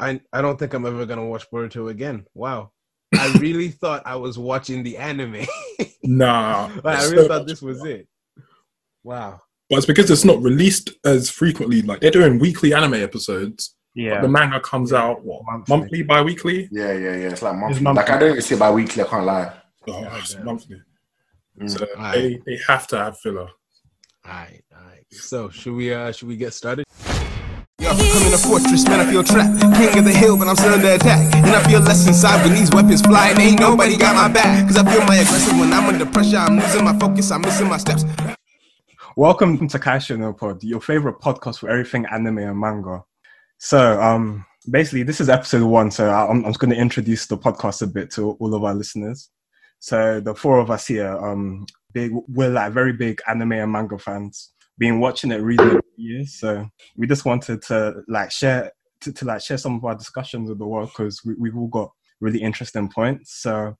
I I don't think I'm ever gonna watch Boruto again. Wow. I really thought I was watching the anime. Nah, Like, I really so thought this was better. it. Wow. But it's because it's not released as frequently. Like they're doing weekly anime episodes. but Yeah. the manga comes out what Monthly. monthly, bi-weekly. Yeah, yeah, yeah. It's like monthly. monthly. Like I don't even see it by weekly. I can't lie. Oh, it's damn. monthly. Mm. So Alright. they, they have to have filler. Alright, alright. So should we uh should we get started? I'm in a fortress, man, I feel trapped. King of the hill, but I'm still under attack. And I feel less inside when these weapons fly. And ain't nobody got my back. Cause I feel my aggressive when I'm under pressure. I'm losing my focus, I'm missing my steps. Welcome to Kaisha no Pod, your favorite podcast for everything anime and manga. So, um, basically, this is episode one. So, I'm, I'm just going to introduce the podcast a bit to all of our listeners. So, the four of us here, um, big, we're like very big anime and manga fans. Been watching it, reading it years. So, we just wanted to like share to, to like share some of our discussions with the world because we, we've all got really interesting points. So,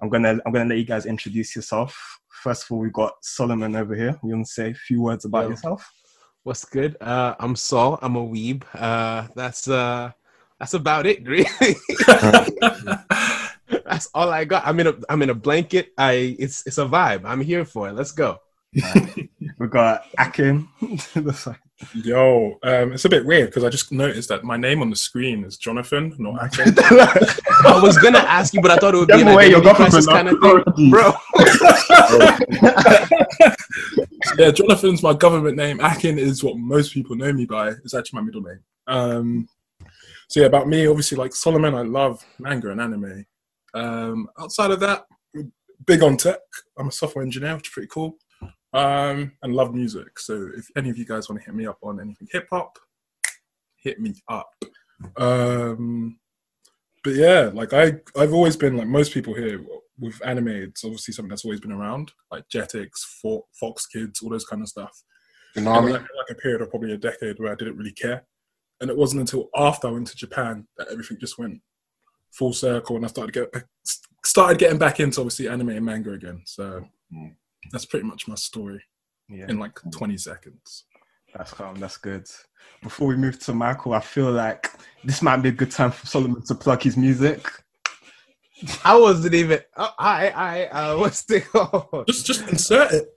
I'm gonna I'm gonna let you guys introduce yourself. First of all, we've got Solomon over here. You want to say a few words about Yo. yourself? What's good? Uh I'm Saul, I'm a weeb. Uh that's uh that's about it, really. that's all I got. I'm in a I'm in a blanket. I it's it's a vibe. I'm here for it. Let's go. We've got Akin. That's like- Yo, um, it's a bit weird because I just noticed that my name on the screen is Jonathan, not Akin. I was gonna ask you, but I thought it would be Give an away identity crisis government kind of thing. Bro. yeah, Jonathan's my government name. Akin is what most people know me by. It's actually my middle name. Um, so yeah, about me, obviously, like Solomon, I love manga and anime. Um, outside of that, big on tech. I'm a software engineer, which is pretty cool. Um, and love music. So if any of you guys want to hit me up on anything hip hop, hit me up. Um, but yeah, like I, I've always been like most people here with anime. It's obviously something that's always been around, like Jetix, Fo- Fox Kids, all those kind of stuff. And I like, like a period of probably a decade where I didn't really care, and it wasn't until after I went to Japan that everything just went full circle, and I started get started getting back into obviously anime and manga again. So Mm. That's pretty much my story yeah, in like 20 seconds. that's calm. That's good. Before we move to Michael, I feel like this might be a good time for Solomon to plug his music. I wasn't even oh, I I uh what's the called? Just just insert it.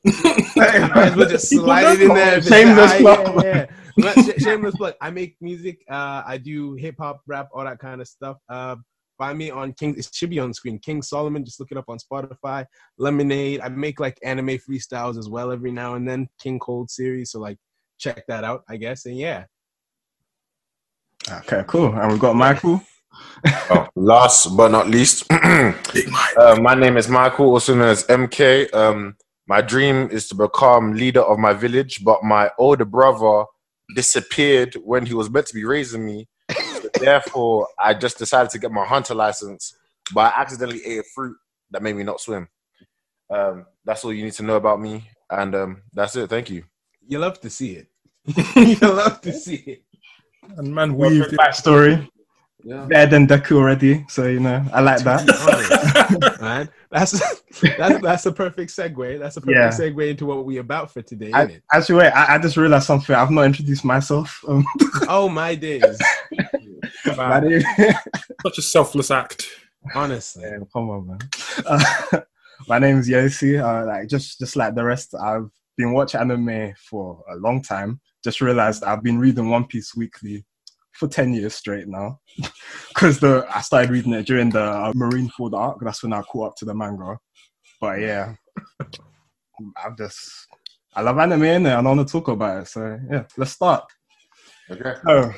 Might as well just People slide it in there. Shameless plug. Yeah, yeah. Sh- shameless plug. I make music. Uh, I do hip hop, rap, all that kind of stuff. Uh, find me on King. It should be on screen. King Solomon. Just look it up on Spotify. Lemonade. I make like anime freestyles as well every now and then. King Cold series. So like check that out. I guess. And yeah. Okay, cool. And we've got Michael. Oh, last but not least, uh, my name is Michael, also known as MK. Um, my dream is to become leader of my village, but my older brother disappeared when he was meant to be raising me. So therefore, I just decided to get my hunter license, but I accidentally ate a fruit that made me not swim. Um, that's all you need to know about me, and um, that's it. Thank you. You love to see it. you love to see it. And man We've weaved it. backstory. Yeah. Better than Deku already. So, you know, I like that. man. That's that's that's a perfect segue. That's a perfect Yeah. segue into what we're about for today, I, isn't it? actually, wait, I, I just realized something. I've not introduced myself. Um, Oh my days. My name- Such a selfless act. Honestly. Yeah, come on, man. Uh, my name is Yosi. Uh, like just just like the rest, I've been watching anime for a long time. Just realized I've been reading One Piece weekly for ten years straight now. Because the I started reading it during the uh, Marineford arc. That's when I caught up to the manga. But yeah, I'm just I love anime and I want to talk about it. So yeah, let's start. Okay. So,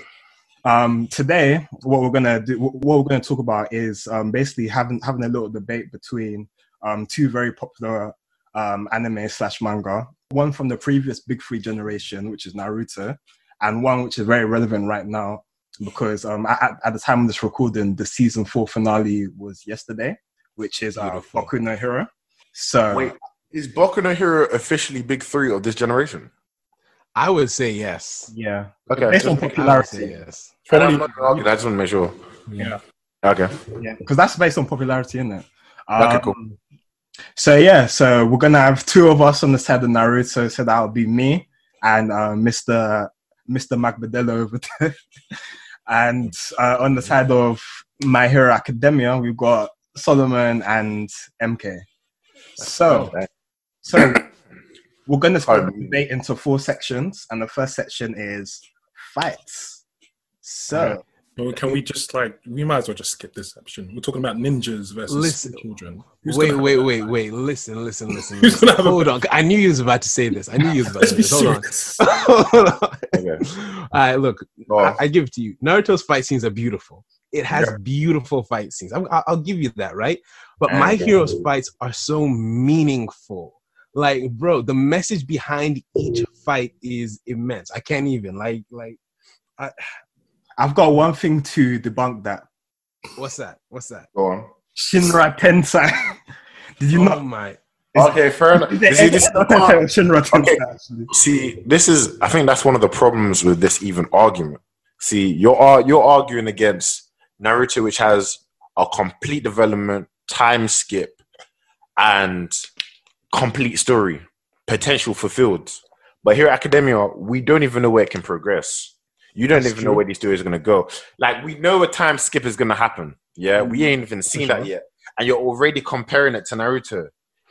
um, today, what we're gonna do, what we're gonna talk about is um, basically having having a little debate between um, two very popular um, anime slash manga. One from the previous big three generation, which is Naruto, and one which is very relevant right now because um, at, at the time of this recording, the season four finale was yesterday, which is uh, Boku no Hero. So Wait, is Boku no Hero officially big three of this generation? I would say yes. yeah, Okay. based on just- I would say popularity. yes. I don't know, okay, I just want to make sure. Yeah. Okay. Yeah, because that's based on popularity, isn't it? Okay, cool. Um, So yeah, so we're gonna have two of us on the side of Naruto. So that would be me and uh, Mr. Mr. Macbedelo over there. And uh, on the side of My Hero Academia, we've got Solomon and MK. So, so we're going to split the debate into four sections, and the first section is fights. So, Well, can we just like we might as well just skip this section? We're talking about ninjas versus Listen. children. Who's Wait, wait, wait, that? wait. Listen, listen, listen. Listen. gonna have a- Hold on. I knew you was about to say this. I knew you was about to say this. Hold on. Hold on. Okay. All right, look. Oh, I, I give it to you. Naruto's fight scenes are beautiful. It has Yeah. beautiful fight scenes. I'm, I'll, I'll give you that, right? But Yeah, My yeah. Hero's fights are so meaningful. Like, bro, the message behind each fight is immense. I can't even like, like, I've got one thing to debunk that. what's that? What's that? go on. Shinra Tensei. Did you oh not? my! Okay, fair enough. You see, any this, other Tensei or Shinra Tensei, Okay. see, this is. I think that's one of the problems with this even argument. See, you're you're arguing against Naruto, which has a complete development, time skip, and complete story potential fulfilled. But Hero Academia, we don't even know where it can progress. You don't That's even know where these stories are going to go. Like we know a time skip is going to happen. Yeah, we mm-hmm. ain't even seen that yet, and you're already comparing it to Naruto.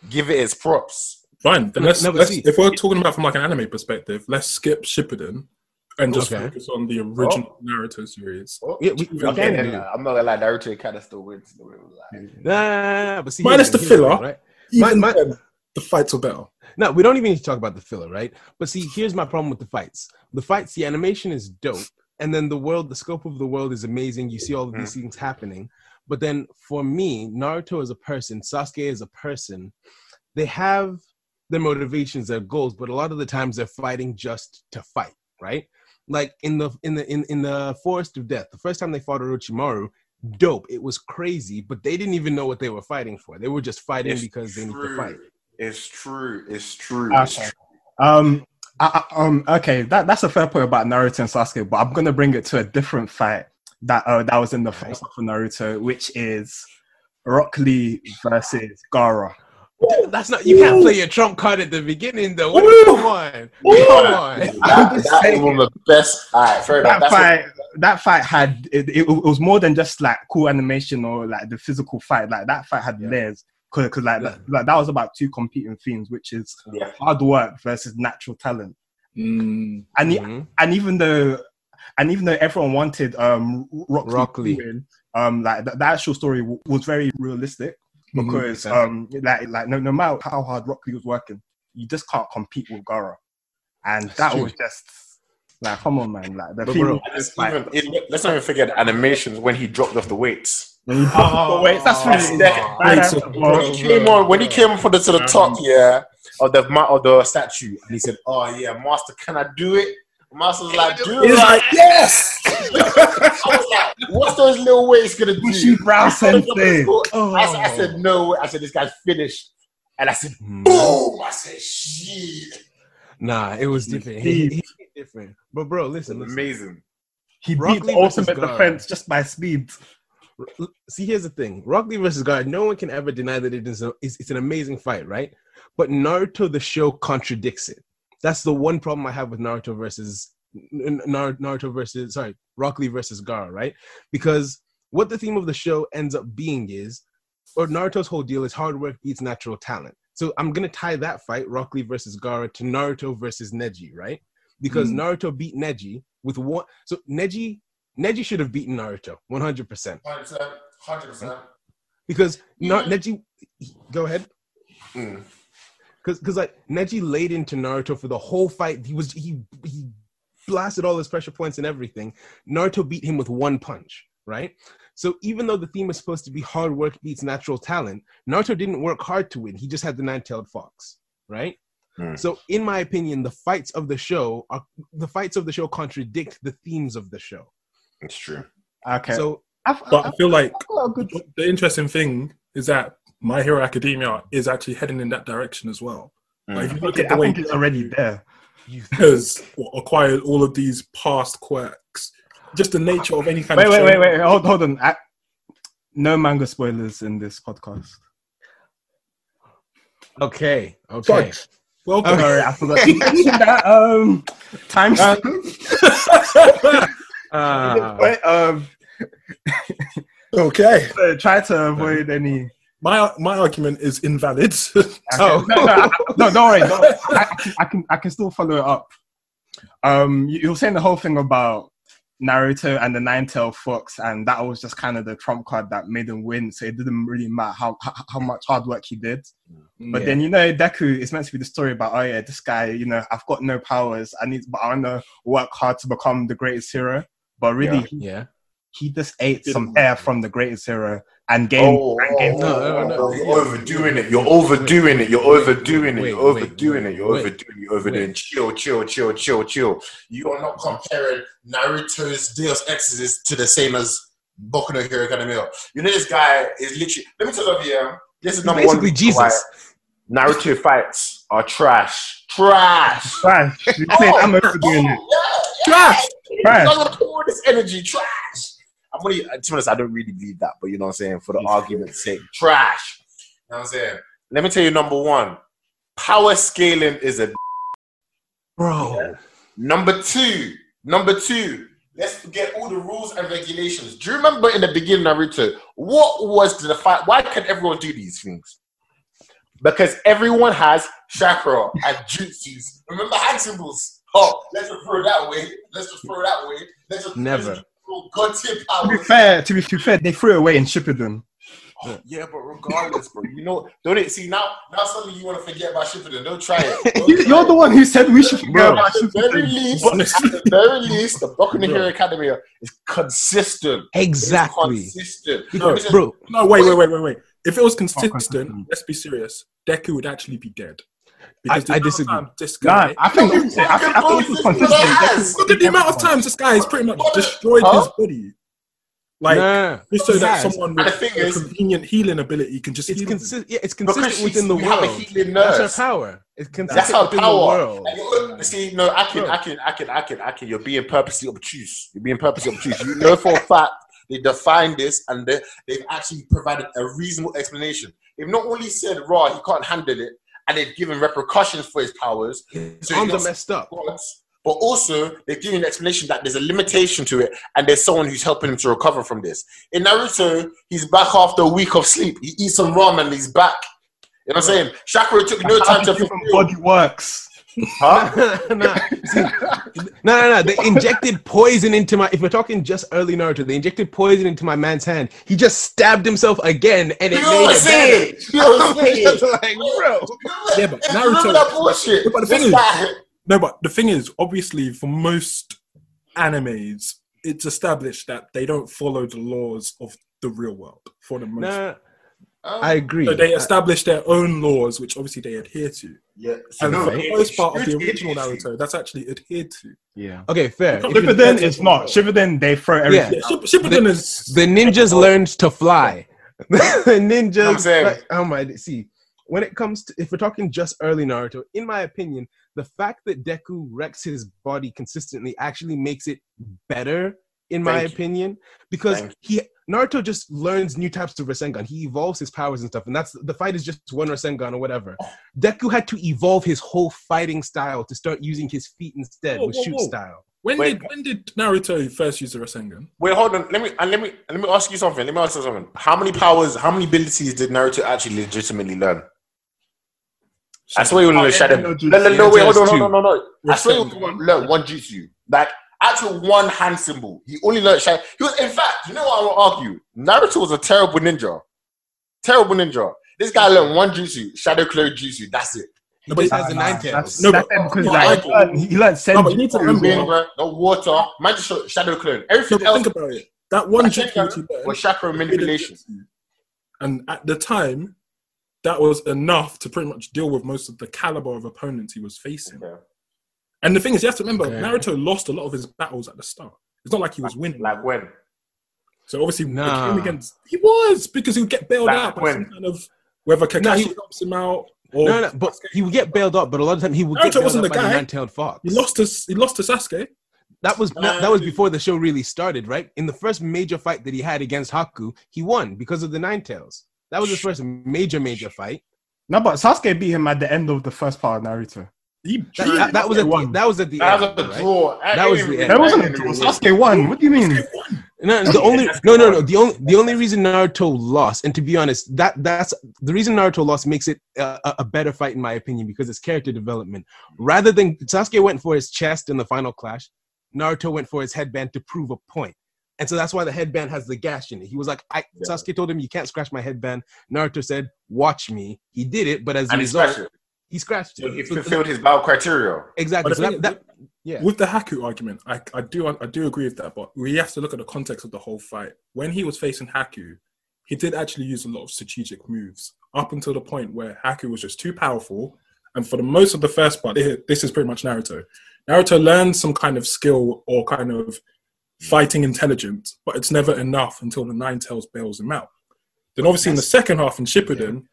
Give it its props. Fine. Then let's, no, let's if we're talking about from like an anime perspective, let's skip Shippuden and just Okay. focus on the original oh. Naruto series. Oh, yeah, we, we Okay, can then, do. I'm not gonna lie, Naruto kind of still wins. Nah, nah, nah, but see, Minus here's the thing, here's filler. right? Even my- then, the fights are better. No, we don't even need to talk about the filler, right? But see, here's my problem with the fights. The fights, the animation is dope, and then the world, the scope of the world is amazing. You see all of these mm-hmm. things happening. But then for me, Naruto as a person, Sasuke as a person, they have their motivations, their goals, but a lot of the times they're fighting just to fight, right? Like in the in the in, in the Forest of Death, the first time they fought Orochimaru, dope. It was crazy, but they didn't even know what they were fighting for. They were just fighting It's because they need to fight. It's true. It's true. It's Okay. true. Um, I, I- um, okay, that, that's a fair point about Naruto and Sasuke, but I'm gonna bring it to a different fight that uh, that was in the first half of Naruto, which is Rock Lee versus Gaara. That's not. You can't play your trump card at the beginning, though. What, come on, come on. That, that is one of the best. All right, fair. That That's what- fight, that fight had it, it, was more than just like cool animation or like the physical fight. Like that fight had Yeah. layers because like, Yeah. like that was about two competing themes, which is yeah. hard work versus natural talent. Mm. And Mhm. and even though and even though everyone wanted um Rock, Rock Lee, Lee. to win, um like the, the actual story w- was very realistic Mhm. because Mhm. um like like no, no matter how hard Rock Lee was working, you just can't compete with Gaara, and that true. was just like come on man like the But theme bro, of this It's even, it, let's not even forget the animations when he dropped off the weights. When you oh, wait, that's That's really that- that's- Wait, so- well, When he came on, when he came up for the, to the top, yeah, of the of the statue, and he said, "Oh yeah, Master, can I do it?" Master's was like, "Do it!" He's like, yes. I was like, "What's those little weights gonna do?" Bushy Brow Sensei. Oh. I, said, I said, "No! I said, "This guy's finished," and I said, Mhm. "Boom!" I said, "Shit, Nah, it was different. He, he, he different. But bro, listen, listen. amazing." He Rock beat the ultimate defense just by speed. See, here's the thing: Rock Lee versus Gaara. No one can ever deny that it is a, it's, it's an amazing fight, right? But Naruto, the show, contradicts it. That's the one problem I have with Naruto versus Naruto versus sorry, Rock Lee versus Gaara, right? Because what the theme of the show ends up being is, or Naruto's whole deal is hard work beats natural talent. So I'm gonna tie that fight, Rock Lee versus Gaara, to Naruto versus Neji, right? Because Mm. Naruto beat Neji with one. So Neji, Neji should have beaten Naruto 100. percent Hundred percent. because Na- Neji. Go ahead. Mm. Because because like Neji laid into Naruto for the whole fight. He was he he blasted all his pressure points and everything. Naruto beat him with one punch, right? So even though the theme is supposed to be hard work beats natural talent, Naruto didn't work hard to win. He just had the nine-tailed fox, right? Hmm. So in my opinion, the fights of the show are the fights of the show contradict the themes of the show. It's true. Okay, So I've, But I feel like I've got good the interesting thing is that My Hero Academia is actually heading in that direction as well. Like, if you look I at the way think it's already there. you has acquired all of these past quirks, just the nature of any kind Wait, of wait, show. wait, wait. Hold, hold on. I, no manga spoilers in this podcast. okay, okay. Fudge. Welcome. Sorry, I forgot to mention that. Um, time. Uh. Wait, um, Okay, uh, try to avoid any. my my argument is invalid. Oh. no, no, I- no, don't worry. Don't, worry. I, I can- I can I can still follow it up. Um, you, you were saying the whole thing about Naruto and the Nine Tail Fox, and that was just kind of the trump card that made him win. So it didn't really matter how how, how much hard work he did. But Yeah. then you know, Deku is meant to be the story about oh yeah, this guy, you know, I've got no powers. I need, but I want to work hard to become the greatest hero. But really, Yeah. he, Yeah. he just ate Didn't- some air from the greatest hero and gained. Oh, and gained oh, no, no, no. You're overdoing it. You're overdoing it. You're overdoing it. You're overdoing it. You're overdoing it. You're overdoing it. Chill, chill, chill, chill, chill. You are not comparing Naruto's Deus Exodus to the same as Boku no Hero Academia. You know this guy is literally. Let me tell you, yeah. This is number Basically, one. Jesus. why Naruto fights are trash. Trash. Trash. You're saying I'm oh, overdoing it. Yeah, Trash. Trash. I'm gonna pour this energy. Trash. I'm only, to uh, To be honest, I don't really believe that, but you know what I'm saying? For the mm. argument's sake, trash. You know what I'm saying? Let me tell you number one power scaling is a Bro. number two. Number two, let's forget all the rules and regulations. Do you remember in the beginning, Naruto, what was the fight? Why can everyone do these things? Because everyone has chakra and jutsus. Remember hand symbols? Oh, let's just throw it that way. Let's just throw it that way. Let's just Never. let's just throw God tier To be fair, to be fair, they threw it away in Shippuden. Oh, yeah, but regardless, bro, you know, don't it? See now, now suddenly you want to forget about Shippuden. Don't try it. Don't You, try you're it. the one who said we should forget Bro. about At the very Shippuden. least, at the very least, the Boku no Hero Academia is consistent. It's Exactly. consistent. No, Bro. no, wait, wait, wait, wait, wait. If it was consistent, oh, consistent. let's be serious. Deku would actually be dead. I- I disagree. times This Nah, guy. I think I think I think it was consistent. Yes. Look at the amount of times this guy has pretty much destroyed Huh? his body. Like Nah. just so He that someone And the with thing a is- convenient healing ability can just It's heal him. consistent. Yeah, it's consistent she's- within the you have a world. healing That's nurse. her power. It's consistent That's our within the power. world. And you- See, no, I can, I can, I can, I can, I can. You're being purposely obtuse. You're being purposely obtuse. You know for a fact they defined this and they, they've actually provided a reasonable explanation. They've not only said, "Raw, he can't handle it," and they've given repercussions for his powers. His So arms are messed up. gods, But also, they're giving an explanation that there's a limitation to it, and there's someone who's helping him to recover from this. In Naruto, he's back after a week of sleep. He eats some ramen, and he's back. You know what I'm saying? Sakura took no time to fulfill. body works. Huh? nah, see, no, no, no. They injected poison into my. If we're talking just early Naruto, they injected poison into my man's hand. He just stabbed himself again, and it You know made I'm it saying? You know what I'm I'm saying? just like, bro. Yeah, but Hey, Remember Naruto- that bullshit? But the thing is- No, but the thing is, obviously, for most animes, it's established that they don't follow the laws of the real world for the most. Nah, Um, I agree. So they establish their own laws, which obviously they adhere to. yeah. So And no, for the it- most part of the original it- Naruto, that's actually adhered to. Yeah. okay, fair. Look, If you- Shippuden is not. Shippuden, they throw everything. Yeah, Ship- Shippuden is the ninjas learned to fly. the ninjas. Like, oh my! See, when it comes to if we're talking just early Naruto, in my opinion, the fact that Deku wrecks his body consistently actually makes it better, in my you. opinion, because Thank he Naruto just learns new types of Rasengan. He evolves his powers and stuff, and that's the fight is just one Rasengan or whatever. Deku had to evolve his whole fighting style to start using his feet instead Whoa, with whoa, shoot whoa. style. when Wait. did when did Naruto first use the Rasengan? Wait, hold on. Let me and let me let me ask you something. Let me ask you something. How many powers? How many abilities did Naruto actually legitimately learn? I swear you oh, want to learn Shadow. no No, no, no, wait, hold on, Two. no, no, no, no. I swear you Rasengan. learn one jutsu. Like actual one hand symbol. He only learned Shadow. He was, in fact, you know what I will argue? Naruto was a terrible ninja. Terrible ninja. This guy learned one jutsu, Shadow Clone Jutsu. That's it. He No, but- just has the Nah, nine tails. No, that's but- because no, like, I- he learned, he learned No, but you need to No remember. wind, no water. Man just showed Shadow Clone. Everything but else think about it. That one I jutsu think which he learned was chakra manipulation. And at the time, that was enough to pretty much deal with most of the caliber of opponents he was facing. Okay. And the thing is, you have to remember, Okay. Naruto lost a lot of his battles at the start. It's not like he was winning. Like when? so obviously, when it Nah. came against he was because he would get bailed Like out by when? some kind of whether Kakashi No, he- helps him out or No, no, but he would get bailed up. But a lot of time he would get Naruto bailed wasn't up the the guy. nine-tailed fox. he lost to he lost to Sasuke. That was that, that was before the show really started, right? In the first major fight that he had against Haku, he won because of the nine tails. That was his first major major fight. No, but Sasuke beat him at the end of the first part of Naruto. He That, that, that was at the, One. that was at the That end, was a right? draw. That was the end. That wasn't a draw. Sasuke won. What do you mean? No, the only no, no, no. The only the only reason Naruto lost, and to be honest, that that's the reason Naruto lost makes it a, a- a better fight in my opinion because it's character development. Rather than Sasuke went for his chest in the final clash, Naruto went for his headband to prove a point. And so that's why the headband has the gash in it. He was like, I, Sasuke told him, "You can't scratch my headband." Naruto said, "Watch me." He did it, but as a And he result, scratched it. He scratched it. he fulfilled his bow criteria. exactly. So that, that, yeah. With the Haku argument, I, I do I do agree with that, but we have to look at the context of the whole fight. When he was facing Haku, he did actually use a lot of strategic moves up until the point where Haku was just too powerful. And for the most of the first part, this is pretty much Naruto. Naruto learns some kind of skill or kind of fighting intelligence, but it's never enough until the Nine Tails bails him out. Then obviously in the second half in Shippuden,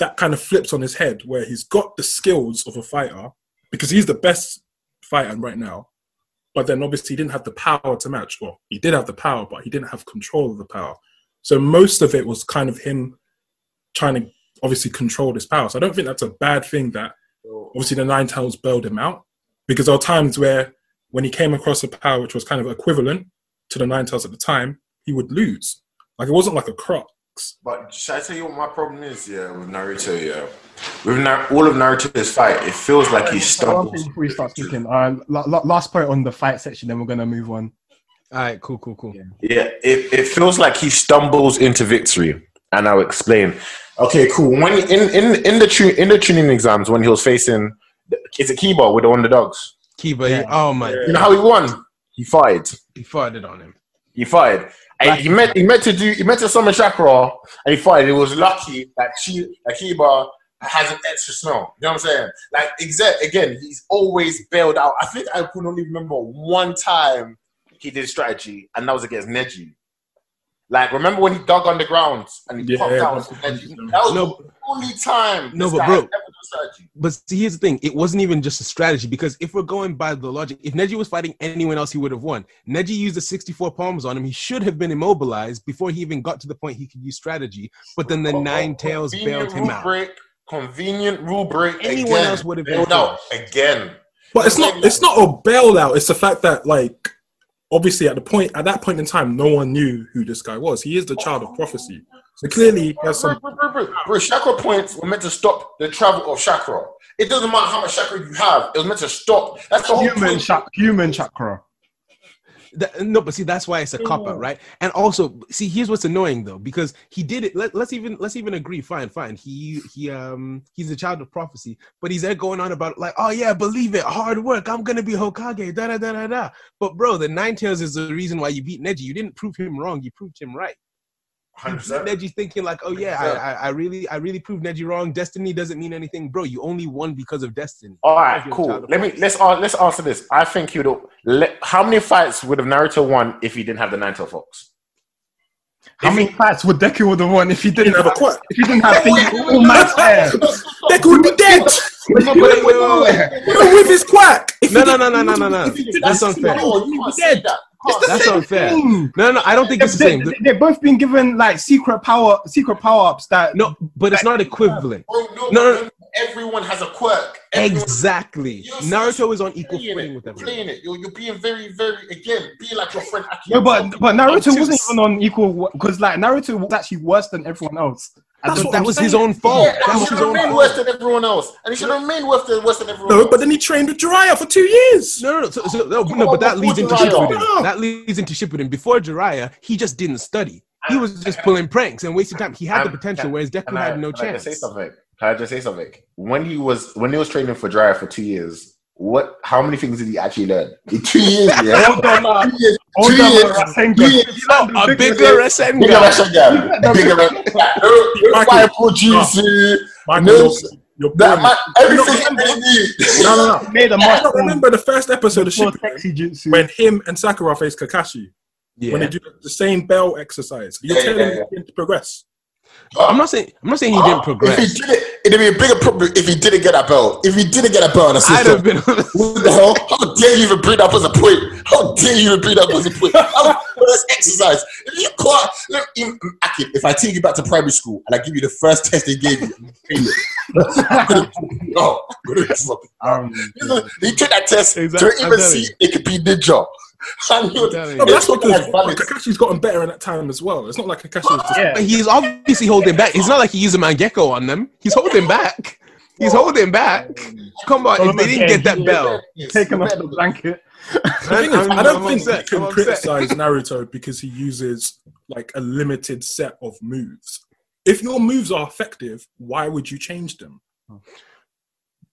that kind of flips on his head where he's got the skills of a fighter because he's the best fighter right now. But then obviously he didn't have the power to match. Well, he did have the power, but he didn't have control of the power. So most of it was kind of him trying to obviously control his power. So I don't think that's a bad thing that obviously the Nine Tails bailed him out because there are times where when he came across a power which was kind of equivalent to the Nine Tails at the time, he would lose. Like it wasn't like a crux. But should I tell you what my problem is? Yeah, with Naruto. Yeah, with Nar- all of Naruto's fight, it feels like he stumbles. before we start speaking, uh, la- la- last point on the fight section, then we're gonna move on. All right, cool, cool, cool. Yeah, it, it feels like he stumbles into victory, and I'll explain. Okay, cool. When in in in the tu- in the Chunin exams, when he was facing, is it Kiba with the underdogs? Kiba, Yeah. oh my, You know how he won? He fired. he fired it on him. He fired. And he meant he meant to do he meant to summon Chakra and he fired. It was lucky that she that Kiba has an extra smell. You know what I'm saying? Like exact again, he's always bailed out. I think I can only remember one time he did strategy, and that was against Neji. Like remember when he dug underground and he Yeah, popped out that's- Neji? That was No, only time No, this but guy bro- ever. But see, here's the thing: it wasn't even just a strategy because if we're going by the logic, if Neji was fighting anyone else, he would have won. Neji used the 64 palms on him. He should have been immobilized before he even got to the point he could use strategy. But then the Oh, oh, nine tails bailed him rule out. Break, convenient rule break. Anyone again. else would have been bailed out again. But it's not it's not a bailout. It's the fact that like obviously at the point at that point in time, no one knew who this guy was. He is the child of prophecy. So clearly he has some Bro, bro, bro, bro. Bro, chakra points were meant to stop the travel of chakra. It doesn't matter how much chakra you have. It was meant to stop. That's the whole Human, point. chak- human chakra. That- no, but see, that's why it's a cop out, right? And also, see, here's what's annoying though, because he did it. Let, let's even let's even agree. Fine, fine. He he um he's a child of prophecy, but he's there going on about like, oh yeah, believe it, hard work. I'm gonna be Hokage. Da da da da da. But bro, the Nine Tails is the reason why you beat Neji. You didn't prove him wrong. You proved him right. You 100%. Neji thinking like, oh yeah, I, I, I really I really proved Neji wrong. Destiny doesn't mean anything, bro. You only won because of destiny. All right, Because you're a cool. child of Let me let's uh, let's answer this. I think you'd let, how many fights would have Naruto won if he didn't have the nine tail fox? How If many he- fights would Deku would have won if he he didn't didn't have a quirk. if he didn't have things all man's hair? Deku would be dead. Wait, wait, wait, wait, wait. with his quirk. If No, he no, no, no, no, no, no. if he didn't- That's unfair. You can't say that. You can't That's say unfair. Thing. No, no, I don't think it's the same. they, they've both been given like secret power, secret power ups that No, but it's not equivalent. Oh, Bro, no, No, no, no, everyone has a quirk. Everyone- Exactly. Naruto is on equal playing footing it. with You're everyone. playing it. You're, you're being very, very again, being like your friend. Aki. No, but but Naruto wasn't even on equal because like Naruto was actually worse than everyone else. That's But what that I'm was saying. his own fault. Yeah, That he was should his own remain worse fault. than everyone else, and he should remain worse than worse than everyone No, else. but then he trained with Jiraiya for two years. No, no, no. So, so, no, no, but that leads into Jiraiya. Shippuden. That leads into Shippuden. Before Jiraiya, he just didn't study. He was just pulling pranks and wasting time. He had the Um, potential, whereas Deku had no can I just say chance. something? Can I just say something? When he was when he was training for Jiraiya for two years, what? How many things did he actually learn in two years? Yeah, Hold on, two years. hold Two on, years. Rasengan. Two years. A bigger Bigger Rasengan. Rasengan. Bigger Rasengan. No, no Michael, Bible GC. Michael, No, you're, you're That boring. man, everything they need. No, no, no. made a I don't remember the first episode of for Shippuden when him and Sakura face Kakashi when they do the same bell exercise. You're Yeah, telling yeah, him to progress. I'm not saying I'm not saying he didn't progress. If he did it, it'd be a bigger problem if he didn't get that belt. If he didn't get that belt on I'd have been. what the hell? How dare you even bring that up as a point? How dare you even bring that up as a point? That's exercise. If you can't, look, Akin, if I take you back to primary school and I give you the first test they gave you, you. I'm gonna- no, I'm gonna drop it. Um, He took that test Exactly, to even see you. it could be ninja. And you- I'm telling you. No, but that's it's because. Kakashi's gotten better in that time as well. It's not like Kakashi was just. yeah. He's obviously holding back. It's not like he used a Mangekyo on them. He's holding back. He's holding back. Come on, if they didn't get that bell, taking off the blanket. The thing is, I'm- I don't I'm think upset. you can I'm upset. criticize Naruto because he uses like a limited set of moves. If your moves are effective, why would you change them?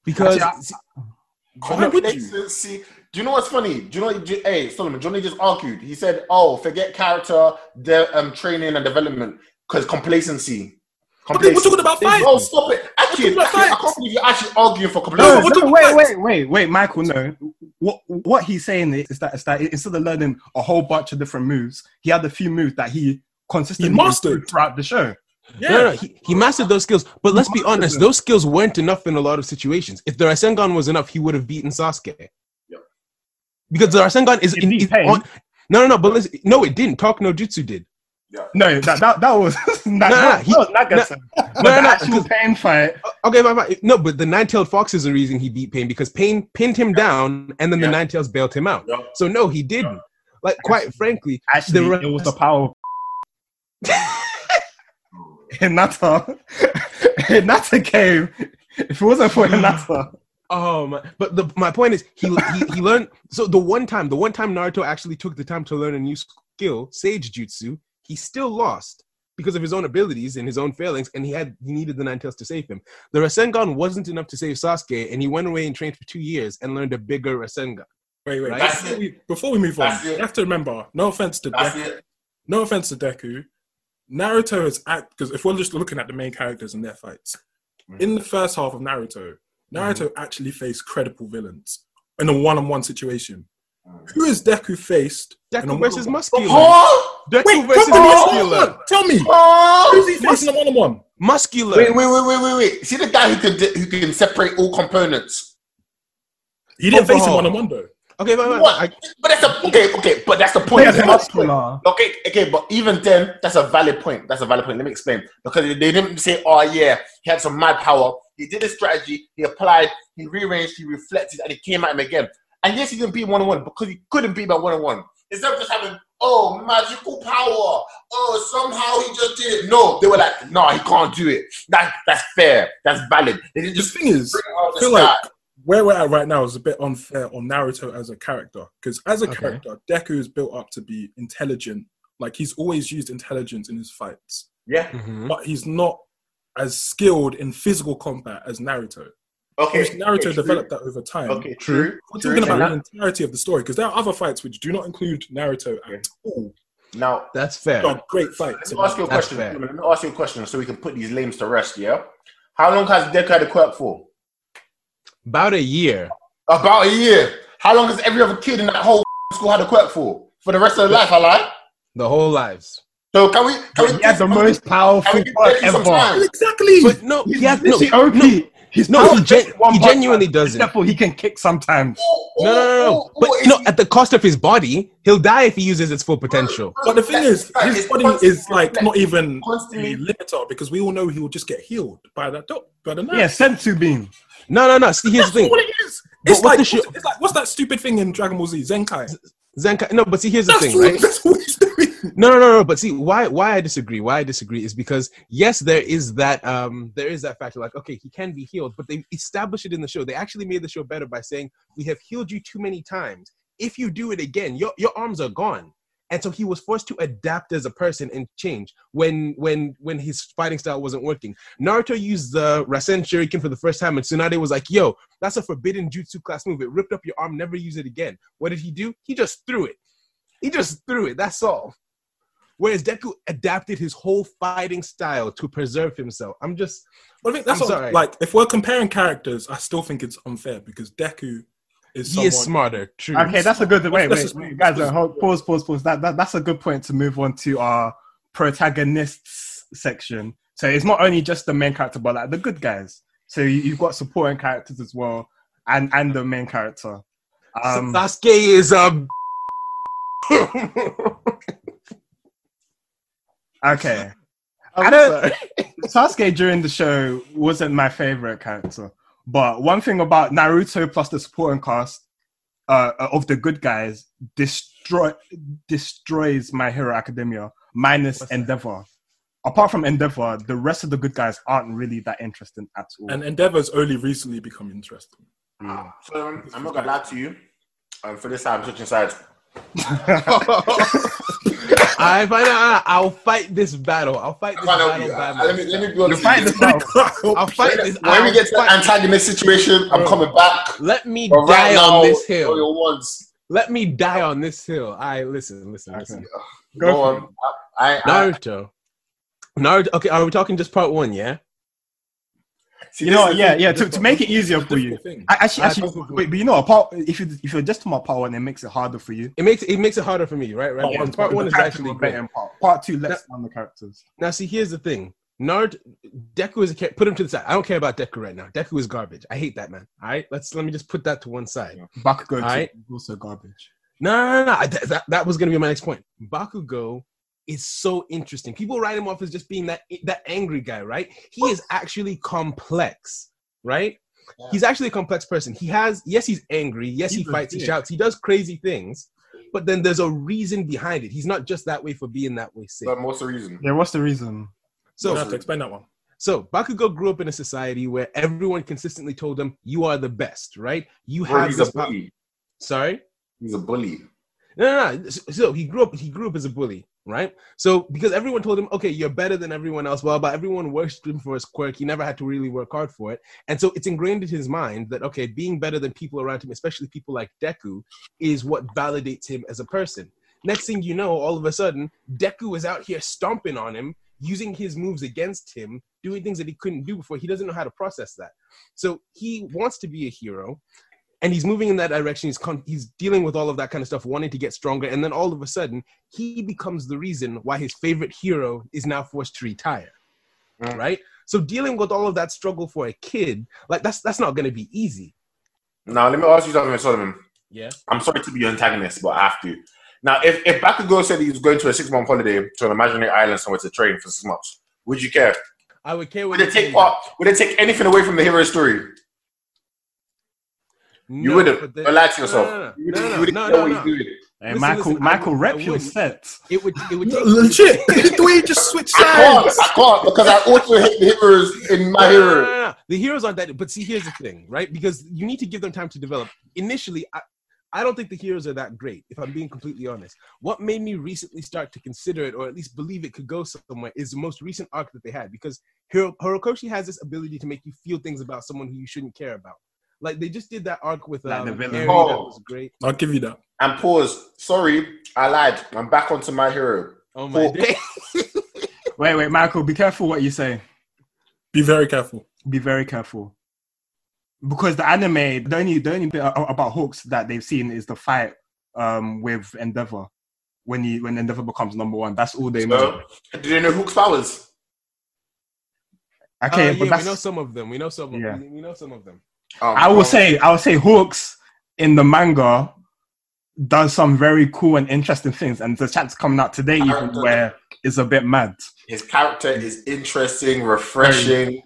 because Actually, Why would you? See, see, do you know what's funny? Do you know? do- Hey, Solomon, Johnny just argued. He said, "Oh, forget character, de- um, training and development because complacency." But we're talking about fights. Oh, stop it! Actually, actually, I can't believe you're actually arguing for complacency. what no, the wait, wait, wait, wait, Michael. No, what what he's saying is that, is that instead of learning a whole bunch of different moves, he had a few moves that he consistently He mastered. throughout the show. Yeah. no, no, he, he mastered those skills. But let's be honest, them. those skills weren't enough in a lot of situations. If the Rasengan was enough, he would have beaten Sasuke. Yep. Because the Rasengan is, in, beat is Pain. on. No, no, no. But listen, no, it didn't. Talk no jutsu did. No, that that, that was that, no, that, he- that was Nagato. but no, the no, actual pain fight. Okay, fine, fine. no, but the nine-tailed fox is the reason he beat Pain because Pain pinned him down, and then the nine-tails bailed him out. Yeah. So no, he didn't. Like, quite frankly, Actually, the it was the power. of- Hinata, Hinata came. If it wasn't for Hinata, Oh my! But the, my point is, he, he he learned. So the one time, the one time Naruto actually took the time to learn a new skill, Sage Jutsu, he still lost because of his own abilities and his own failings, and he had he needed the Nine Tails to save him. The Rasengan wasn't enough to save Sasuke, and he went away and trained for two years and learned a bigger Rasengan. Wait, wait. Right? Before, we, before we move on, That's it. you have to remember. No offense to That's Deku. it. No offense to Deku. Naruto is act because if we're just looking at the main characters and their fights, Mhm. in the first half of Naruto, Naruto mm. actually faced credible villains in a one-on-one situation. Who has Deku faced? Deku versus? Muscular. Oh, Deku Wait, versus tell me, Muscular. Tell me, oh. who's he facing in a one-on-one? Muscular. Wait, wait, wait, wait, wait, wait. See the guy who can who can separate all components. He didn't oh, face him Overhaul. one-on-one though. Okay, fine, fine. What? I, But that's a okay, okay. But that's the point. yeah, muscular. Okay, okay, but even then, that's a valid point. That's a valid point. Let me explain. Because they didn't say, "Oh yeah, he had some mad power." He did a strategy. He applied. He rearranged. He reflected, and he came at him again. And yes, he didn't beat one on one because he couldn't beat by one on one. Instead of just having, "Oh, magical power," "Oh, somehow he just did it." No, they were like, "No, he can't do it." That that's fair. That's valid. They didn't The just thing is, bring it out of I feel like where we're at right now is a bit unfair on Naruto as a character because as a Okay. character, Deku is built up to be intelligent. Like he's always used intelligence in his fights, Yeah. Mhm. but he's not as skilled in physical combat as Naruto. Okay. Obviously, Naruto okay, developed that over time. Okay. True. We're true. talking about Now- the entirety of the story because there are other fights which do not include Naruto at all. Now, That's fair. They great fights. Let me ask you a question. fair. Let me ask you a question so we can put these lames to rest. Yeah. How long has Deku had a quirk for? About a year. About a year. How long has every other kid in that whole school had a quirk for? For the rest of their life, I lie. The whole lives. So can we? Can we He had the can most powerful can we give quirk ever. Exactly. But no, He's he has no, literally no, OP. He's no, he, gen- one he genuinely does it. Except for he can kick sometimes. Or- No, no, no, no. or- But you know, he- at the cost of his body, he'll die if he uses its full potential. But the thing is, his body is like not even constantly. a limiter because we all know he will just get healed by that doc, by the knife. Yeah, Senzu bean. No, no, no. See, here's That's the thing. all it is. It's like, the it's like what's that stupid thing in Dragon Ball Z? Zenkai. Zenkai. No, but see, here's the That's, thing, all, right? No, no, no, no. But see, why why I disagree? Why I disagree is because yes, there is that um there is that factor. Like, okay, he can be healed, but they established it in the show. They actually made the show better by saying we have healed you too many times. If you do it again, your your arms are gone. And so he was forced to adapt as a person and change when when when his fighting style wasn't working. Naruto used the Rasen Shuriken for the first time, and Tsunade was like, "Yo, that's a forbidden jutsu class move. It ripped up your arm. Never use it again." What did he do? He just threw it. He just threw it. That's all. Whereas Deku adapted his whole fighting style to preserve himself. I'm just But I think that's I'm what, sorry. like if we're comparing characters, I still think it's unfair because Deku is he someone. is smarter. True. Okay, that's a good. Wait, let's wait, wait guys. let's uh, hold, pause, pause, pause. That, that that's a good point to move on to our protagonists section. So it's not only just the main character, but like the good guys. So you, you've got supporting characters as well, and and the main character. Um, Sasuke is um. okay, I'm I don't- sorry. Sasuke during the show wasn't my favorite character, but one thing about Naruto plus the supporting cast uh, of the good guys destroy destroys My Hero Academia minus What's that? Endeavor. Apart from Endeavor, the rest of the good guys aren't really that interesting at all. And Endeavor's only recently become interesting. Yeah. So um, I'm not gonna lie to you. Um, for this time, I'm switching sides. I find out. I'll fight this battle. I'll fight this can't battle. Uh, let me let me be honest. fight this battle. I'll fight this. When we I'll get to the antagonist situation, I'm Bro. coming back. Let me But die right now, on this hill. Let me die on this hill. I listen, listen, listen. Okay. Go, Go on. I, I, I Naruto. Naruto. Okay, are we talking just part one? Yeah. See, You know, is yeah, thing. yeah. To, to make it easier for you, thing. I, actually, I actually, think- wait, but you know, apart if you if you're just talking about part one, it makes it harder for you. It makes it makes it harder for me, right? Right. Part Because one, part one is actually great. better part. Part two lets down the characters. Now, see, here's the thing. Naruto, Deku is a char- put him to the side. I don't care about Deku right now. Deku is garbage. I hate that man. All right, let's let me just put that to one side. Bakugo too, Alright. also garbage. No, no, no, no. That, that, that was gonna be my next point. Bakugo is so interesting. People write him off as just being that that angry guy, right? He is actually complex, right? Yeah. He's actually a complex person. He has yes, he's angry. Yes, he He's a fights, he shouts, he does crazy things. But then there's a reason behind it. He's not just that way for being that way. Sick. But what's the reason? Yeah, what's the reason? So you have to explain that one. So Bakugo grew up in a society where everyone consistently told him, "You are the best," right? You Bro, have he's this a bully. Sorry, He's a bully. no, no, no. So- So he grew up. He grew up as a bully, right? So because everyone told him, "Okay, you're better than everyone else," well, but everyone worshipped him for his quirk. He never had to really work hard for it, and so it's ingrained in his mind that okay, being better than people around him, especially people like Deku, is what validates him as a person. Next thing you know, all of a sudden, Deku is out here stomping on him, using his moves against him, doing things that he couldn't do before. He doesn't know how to process that. So he wants to be a hero, and he's moving in that direction. He's con- he's dealing with all of that kind of stuff, wanting to get stronger, and then all of a sudden, he becomes the reason why his favorite hero is now forced to retire. Mm. Right. So dealing with all of that struggle for a kid, like that's that's not going to be easy. Now let me ask you something, Solomon. Yeah. I'm sorry to be your antagonist, but I have to. Now, if, if Bakugo said he was going to a six month holiday to an imaginary island somewhere to train for six months, would you care? I would care. Would it take part? Would it take anything away from the hero story? You wouldn't. Don't yourself. No, You no, wouldn't, no, you wouldn't no, no, what no. he's doing. Hey, Listen, Michael, listen, Michael, would- rep your wouldn't. sets. It would. It would take. Legit. the way you just switch I can't. I can't because I also hate the heroes in my No, no, hero. no, no, no. The heroes aren't that. But see, here's the thing, right? Because you need to give them time to develop. Initially, I, I don't think the heroes are that great. If I'm being completely honest, what made me recently start to consider it, or at least believe it could go somewhere, is the most recent arc that they had. Because Hiro, Horikoshi has this ability to make you feel things about someone who you shouldn't care about. Like they just did that arc with Like um, the villain. Harry, that Oh. was great. I'll give you that. And pause. Sorry, I lied. I'm back onto my hero. Oh my Oh. day! Wait, wait, Michael, be careful what you say. Be very careful. Be very careful. Because the anime, the only, the only bit a- about Hawks that they've seen is the fight um, with Endeavor when he when Endeavor becomes number one. That's all they know. So, do you know Hawks' powers? Okay, Uh, but yeah, we know some of them. We know some. Of, Yeah. we, we know some of them. Um, I will say, I will say, Hawks in the manga does some very cool and interesting things, and the chat's coming out today even where it's a bit mad. his character is interesting, refreshing.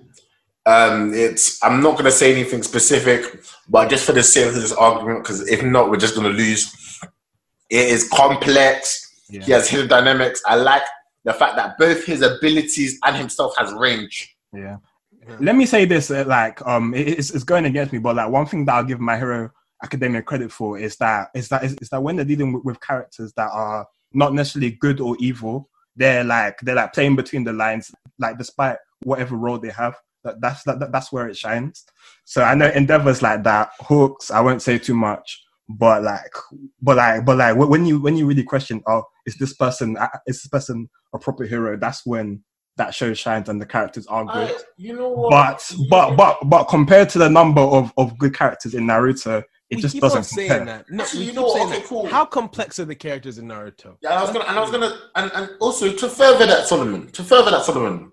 Um, it's. I'm not gonna say anything specific, but just for the sake of this argument, because if not, we're just gonna lose. It is complex. Yeah. He has hidden dynamics. I like the fact that both his abilities and himself has range. Yeah. Let me say this, uh, like, um, it- it's, it's going against me, but like one thing that I'll give My Hero Academia credit for is that is that is, is that when they're dealing with, with characters that are not necessarily good or evil, they're like they're like playing between the lines, like despite whatever role they have. That, that's that, that- that's where it shines. So I know Endeavor's like that. Hawks, I won't say too much, but like, but like, but like, when you when you really question, oh, is this person uh, is this person a proper hero? That's when that show shines and the characters are good. you know what? But but but but compared to the number of, of good characters in Naruto, it we just keep doesn't saying compare. that. No, Actually, we you know what? saying Okay, that. cool. How complex are the characters in Naruto? Yeah, and I was gonna, and I was gonna, and, and also to further that Solomon, to further that Solomon,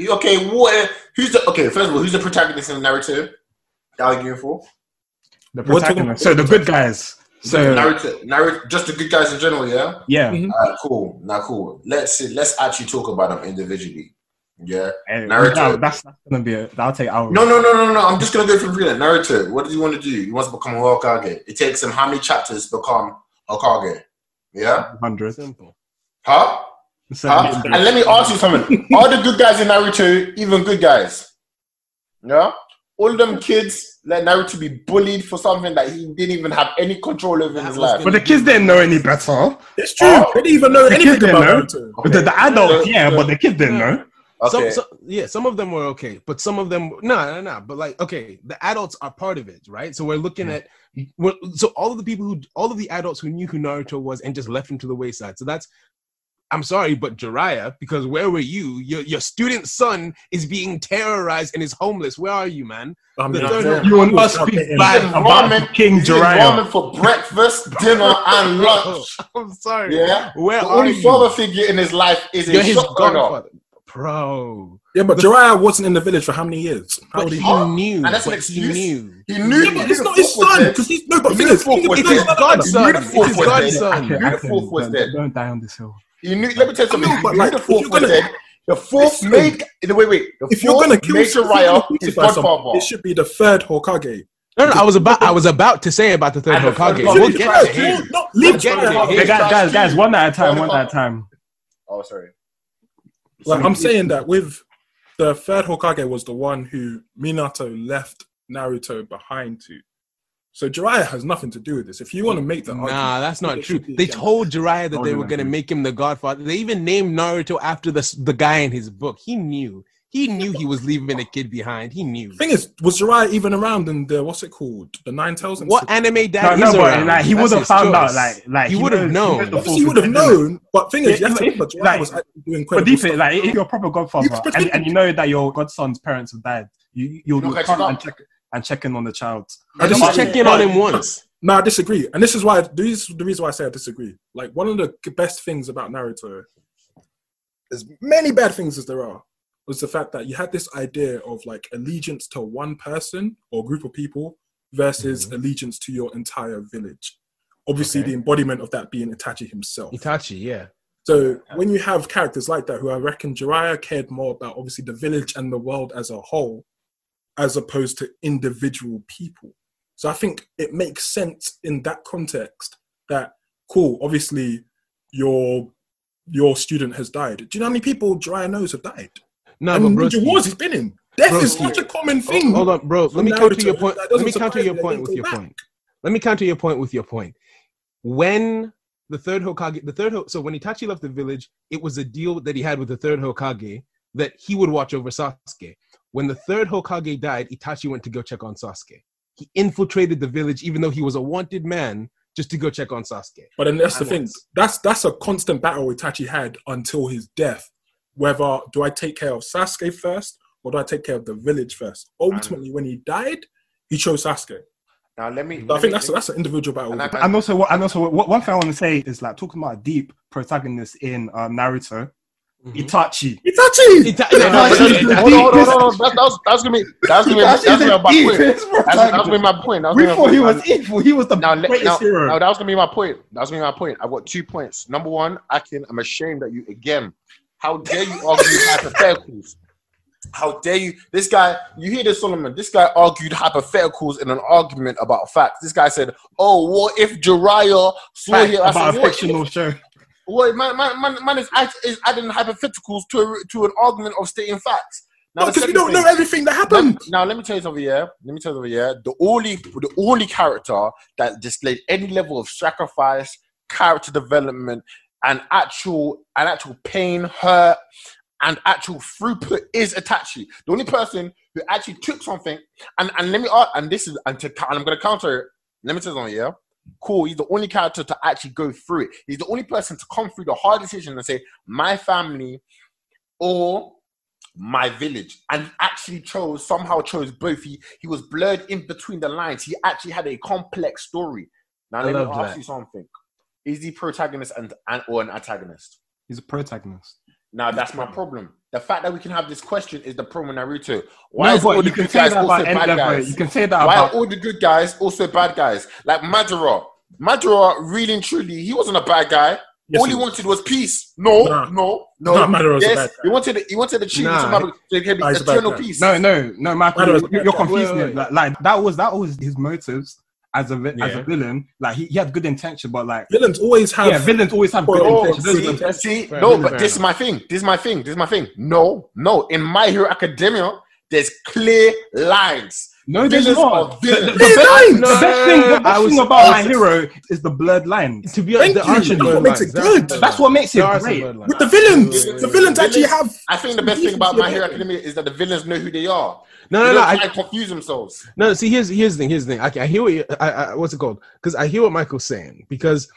Okay, what? Who's the okay? First of all, who's the protagonist in the narrative? Arguing for The We're talking- protagonist. So the good guys. So narrative, narrative, just the good guys in general. Yeah. yeah. Mhm. Alright, cool. Now, cool. Let's see, let's actually talk about them individually. Yeah. Hey, Naruto. that- that's, that's gonna be a, that'll take hours. No, no, no, no, no. I'm just gonna go from here. Naruto. What does he want to do? He wants to become a Hokage. It takes him how many chapters to become a Hokage? Yeah. hundred. Simple. Huh? So, Huh? And let me ask you something. Are the good guys in Naruto even good guys? Yeah? All them kids let Naruto be bullied for something that he didn't even have any control over in his life. but the kids didn't know any better. It's true. Oh. They didn't even know The anything kids didn't about know. Naruto. Okay. The, the adults, So- yeah, but the kids didn't know. Okay. Some, some, yeah, some of them were okay, but some of them, no, no, no. But like, okay, the adults are part of it, right? So we're looking at, we're, so all of the people who, all of the adults who knew who Naruto was and just left him to the wayside. So that's, I'm sorry, but Jiraiya, because where were you? Your your student son is being terrorized and is homeless. Where are you, man? I mean, The third yeah. You will not Okay. speak bad about King He's eating for breakfast, dinner, and lunch. Oh, I'm sorry. Yeah. Where The are only you? father figure in his life is You're a his shotgunner. godfather, bro. Yeah, but Jiraiya wasn't in the village for how many years? How But he he knew. And that's an but excuse? He knew. He knew Yeah, but it's not his son because he's no. But He thing knew is, the fourth he- was dead. godson. He knew the fourth was dead. Don't die on this hill. He knew. Let me tell you something. I know, He but knew like, the if fourth you're was gonna- dead. The fourth Listen. made. Wait, wait, wait. The If you're gonna kill made someone, Jiraiya if his you're gonna crucify someone, godfather. it should be the third Hokage. No, no, I was about, I was about to say about the third And the Hokage. third We'll get to him. No, leave We'll get to Jiraiya. him. Okay, guys, guys, guys, one at a time, one at a time. Oh, sorry. Like I'm saying that with the third Hokage was the one who Minato left Naruto behind to. So Jiraiya has nothing to do with this. If you want to make the Nah, argument, that's not true. They against- told Jiraiya that Oh, they yeah, were gonna make him the Godfather. They even named Naruto after the the guy in his book. He knew. He knew he was leaving a kid behind. He knew. thing is, was Jiraiya even around in the what's it called, the Nine Tails? What stuff? anime No, dad no, is but around? like he That's would have his found out, like, like He would have known. knows the Obviously, he would have known. But thing is, you Yeah, have to if- remember, Jiraiya like- was actually doing But deep stuff. it, like if you're a proper godfather and, and you know that your godson's parents have died, you you'll, don't you'll catch come it up. And check and check in on the child. I Just just- check in on him once. No, I disagree, and this is why this is the reason why I say I disagree. Like one of the best things about Naruto, as many bad things as there are, was the fact that you had this idea of like allegiance to one person or group of people versus mm-hmm. allegiance to your entire village. Obviously, Okay. the embodiment of that being Itachi himself. Itachi, yeah. So when you have characters like that, who I reckon Jiraiya cared more about obviously the village and the world as a whole, as opposed to individual people. So I think it makes sense in that context that cool, obviously your your student has died. Do you know how many people Jiraiya knows have died? No, and but Ninja broski, Wars he's been in. Death is such a common thing. hold on, bro. Let me counter your point. Let me counter your point with your back. point. Let me counter your point with your point. When the third Hokage, the third, so when Itachi left the village, it was a deal that he had with the third Hokage that he would watch over Sasuke. When the third Hokage died, Itachi went to go check on Sasuke. He infiltrated the village, even though he was a wanted man, just to go check on Sasuke. But then that's the And thing. that's- That's that's a constant battle Itachi had until his death. Whether do I take care of Sasuke first or do I take care of the village first? Ultimately, when he died, he chose Sasuke. Now let me. So I think me- that's that's an individual battle. And I- And also, what, and also, what, one thing I want to say is like talking about a deep protagonist in um, Naruto, Mm-hmm. Itachi. Itachi. Ita- No, no, no, Itachi- hold on, hold on, hold on. That, that was that's gonna be that's gonna be that's gonna be my point. That's, that's gonna be my point. That was We thought he was evil. He was the Now, greatest now, hero. now, that was gonna be my point. That was gonna be my point. I've got two points. Number one, Akin, I'm ashamed that you again. How dare you argue hypotheticals? How dare you? This guy, you hear this, Solomon? This guy argued hypotheticals in an argument about facts. This guy said, "Oh, what if Jiraiya saw Fact here?" I about said, a "What fictional show. What, man, man, man, man is, is adding hypotheticals to a, to an argument of stating facts. Now, No, because we don't thing- know everything that happened. now, now let me tell you something. Yeah, let me tell you something. Yeah, the only the only character that displayed any level of sacrifice, character development, and actual and actual pain, hurt, and actual throughput is Itachi. The only person who actually took something and and let me and this is and, to, and I'm gonna counter it. Let me tell you something. Yeah. Cool, he's the only character to actually go through it. He's the only person to come through the hard decision and say, My family or my village. And actually chose somehow chose both. He he was blurred in between the lines. He actually had a complex story. Now I let me ask that. you something. Is he protagonist and, and or an antagonist? He's a protagonist. now that's my problem the fact that we can have this question is the problem with Naruto. Why no, is all the good guys also bad guys? You can say that Why about are all the good guys also bad guys? Like Madara. Madara, really and truly, he wasn't a bad guy. Yes, all he he wanted was peace. No, Nah. no, no. Nah, Madara was a bad guy. he wanted he wanted to achieve Nah, to get Nah, he's a bad eternal peace. No, no, no, Michael, Madara you're, you're confusing it. Like, like that was that was his motives as a vi- as a villain. Like he, he had good intention, but like Villains always have. yeah, villains always have good Oh, intentions. good Those- intention. See, no, but this is my thing. This is my thing. This is my thing. No, no. In My Hero Academia, there's clear lines. No, there's Villains not. are The, the, the best, lines! the best thing, the best was- thing about I my hero is the blurred lines. To be honest, Thank there you. That's what makes it There are some good. That's what makes it There great. With the villains, Wait, wait, the villains actually have. I think the best thing about My Hero Academia is that the villains know who they are. No, no, no. I, try and confuse themselves. No, see, here's here's the thing. Here's the thing. I, I hear what you, I, I, what's it called? Because I hear what Michael's saying. Because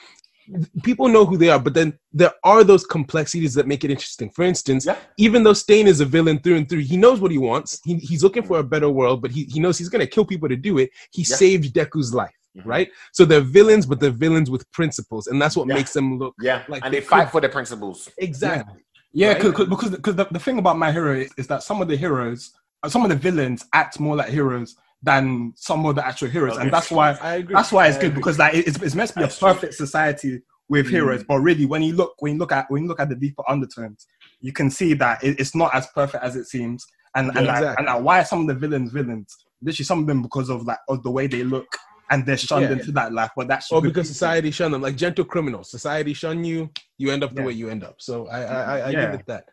people know who they are, but then there are those complexities that make it interesting. For instance, Yeah. even though Stain is a villain through and through, he knows what he wants. He, he's looking for a better world, but he, he knows he's gonna kill people to do it. He Yeah. saved Deku's life, Mhm. right? So they're villains, but they're villains with principles, and that's what Yeah. makes them look Yeah, Like and they they fight could- for their principles. exactly. Yeah, Right? cause, 'cause- because because the, the thing about my hero is, is that some of the heroes, some of the villains act more like heroes than some of the actual heroes, Okay. and that's why I agree. that's why it's I good agree. because like it's, it's meant to be a perfect society with heroes, but really when you look when you look at when you look at the deeper undertones, you can see that it, it's not as perfect as it seems, and and, Yeah, like, and like, why are some of the villains villains? Literally, some of them because of like of the way they look and they're shunned Yeah. into that life, but that's or because society shun them, like gentle criminals. Society shun you, you end up the Yeah. way you end up. So I I, I, I Yeah. give it that.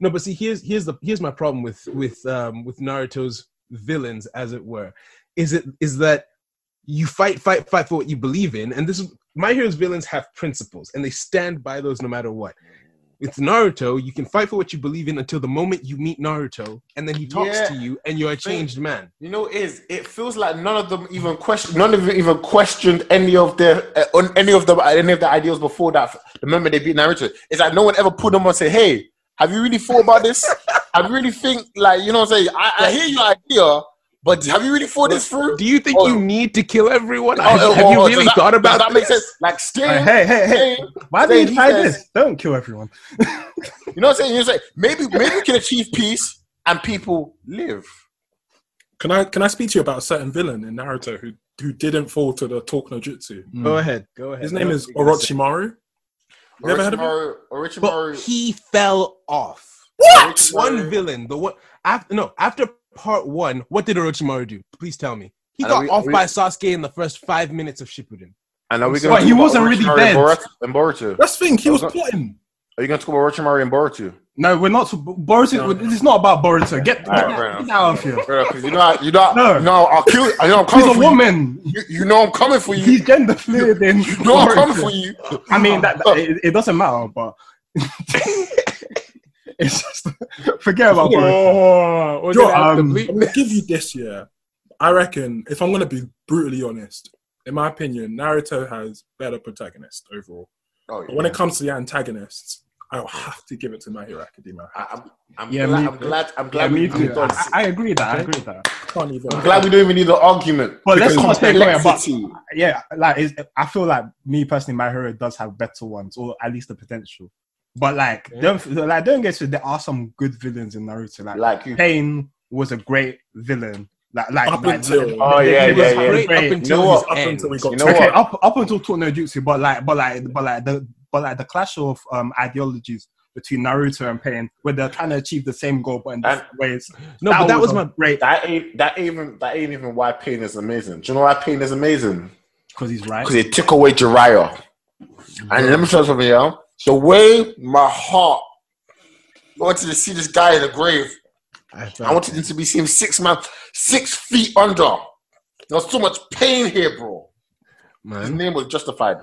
No, but see, here's here's the here's my problem with with um with Naruto's villains, as it were, is it is that you fight fight fight for what you believe in, and this is my hero's villains have principles, and they stand by those no matter what. With Naruto, you can fight for what you believe in until the moment you meet Naruto, and then he talks Yeah. to you, and you're a changed man. You know, it is it feels like none of them even question, none of them even questioned any of their uh, on any of them any of the ideals before that. The moment they beat Naruto, it's like no one ever put them on and say, "Hey, have you really thought about this? Have you really think like you know what I'm saying? I, I hear your idea, but have you really thought this through?" Do you think Oh. you need to kill everyone? Oh, have oh, oh, you oh, really that- thought about that? Make this? sense? Like, Sting, Hey, hey, hey, hey! Sting, Why do Sting, you he try says- this? Don't kill everyone. You know what I'm saying? You say maybe maybe we can achieve peace and people live. Can I can I speak to you about a certain villain in Naruto who who didn't fall to the talk no jutsu? Mm. Go ahead. Go ahead. His name is think you're gonna say- Orochimaru. You ever heard of him? Orochimaru, But he fell off. What? One villain. The one after no after part one. What did Orochimaru do? Please tell me. He And got we- off we- by Sasuke in the first five minutes of Shippuden. And are we But going? he wasn't really dead. And Boruto. That's the thing. He was Okay. plotting. Are you going to talk about Orochimaru and Boruto? No, we're not. Boruto. This is not about Boruto. Get, get, Alright, fair get out of here. You know, you know, No. no, I'll kill. I know I'm He's coming a for woman. you. you. You know I'm coming for you. He's gender fluid. In You know I'm coming for you. I mean, that, that- it, it doesn't matter, but it's just forget about Boruto. Oh, we're Yo, gonna have to um, I'm gonna give you this. Yeah, I reckon if I'm gonna be brutally honest, in my opinion, Naruto has better protagonists overall. Oh, But when it comes to the antagonists, I'll have to give it to My Hero Academia. I, I'm, I'm, Yeah, glad, me I'm glad. I'm Yeah, glad. me too. moved. I, I agree that. I agree that. Can't even. I'm glad we don't even need an argument. But let's Because not take away about yeah. Like, I feel like me personally, my hero does have better ones, or at least the potential. But like, don't like don't get to. There are some good villains in Naruto. Like, Like you. Pain was a great villain. Like, like, Up like, until- Oh, yeah, they He was was yeah, yeah. great great. up until You know what? Up until we got You know okay, what? up up until Talk Jutsu, but like, but like, but like the but like the clash of um ideologies between Naruto and Pain, where they're trying to achieve the same goal but in And- ways. No, but that was a my great That ain't that even that ain't even why pain is amazing. Do you know why pain is amazing? because he's right. Because it took away Jiraiya. And let me tell you something, yo. The way my heart I wanted to see this guy in the grave, I, I wanted him to be seen six man, six feet under. There's so much pain here, bro. His name was justified.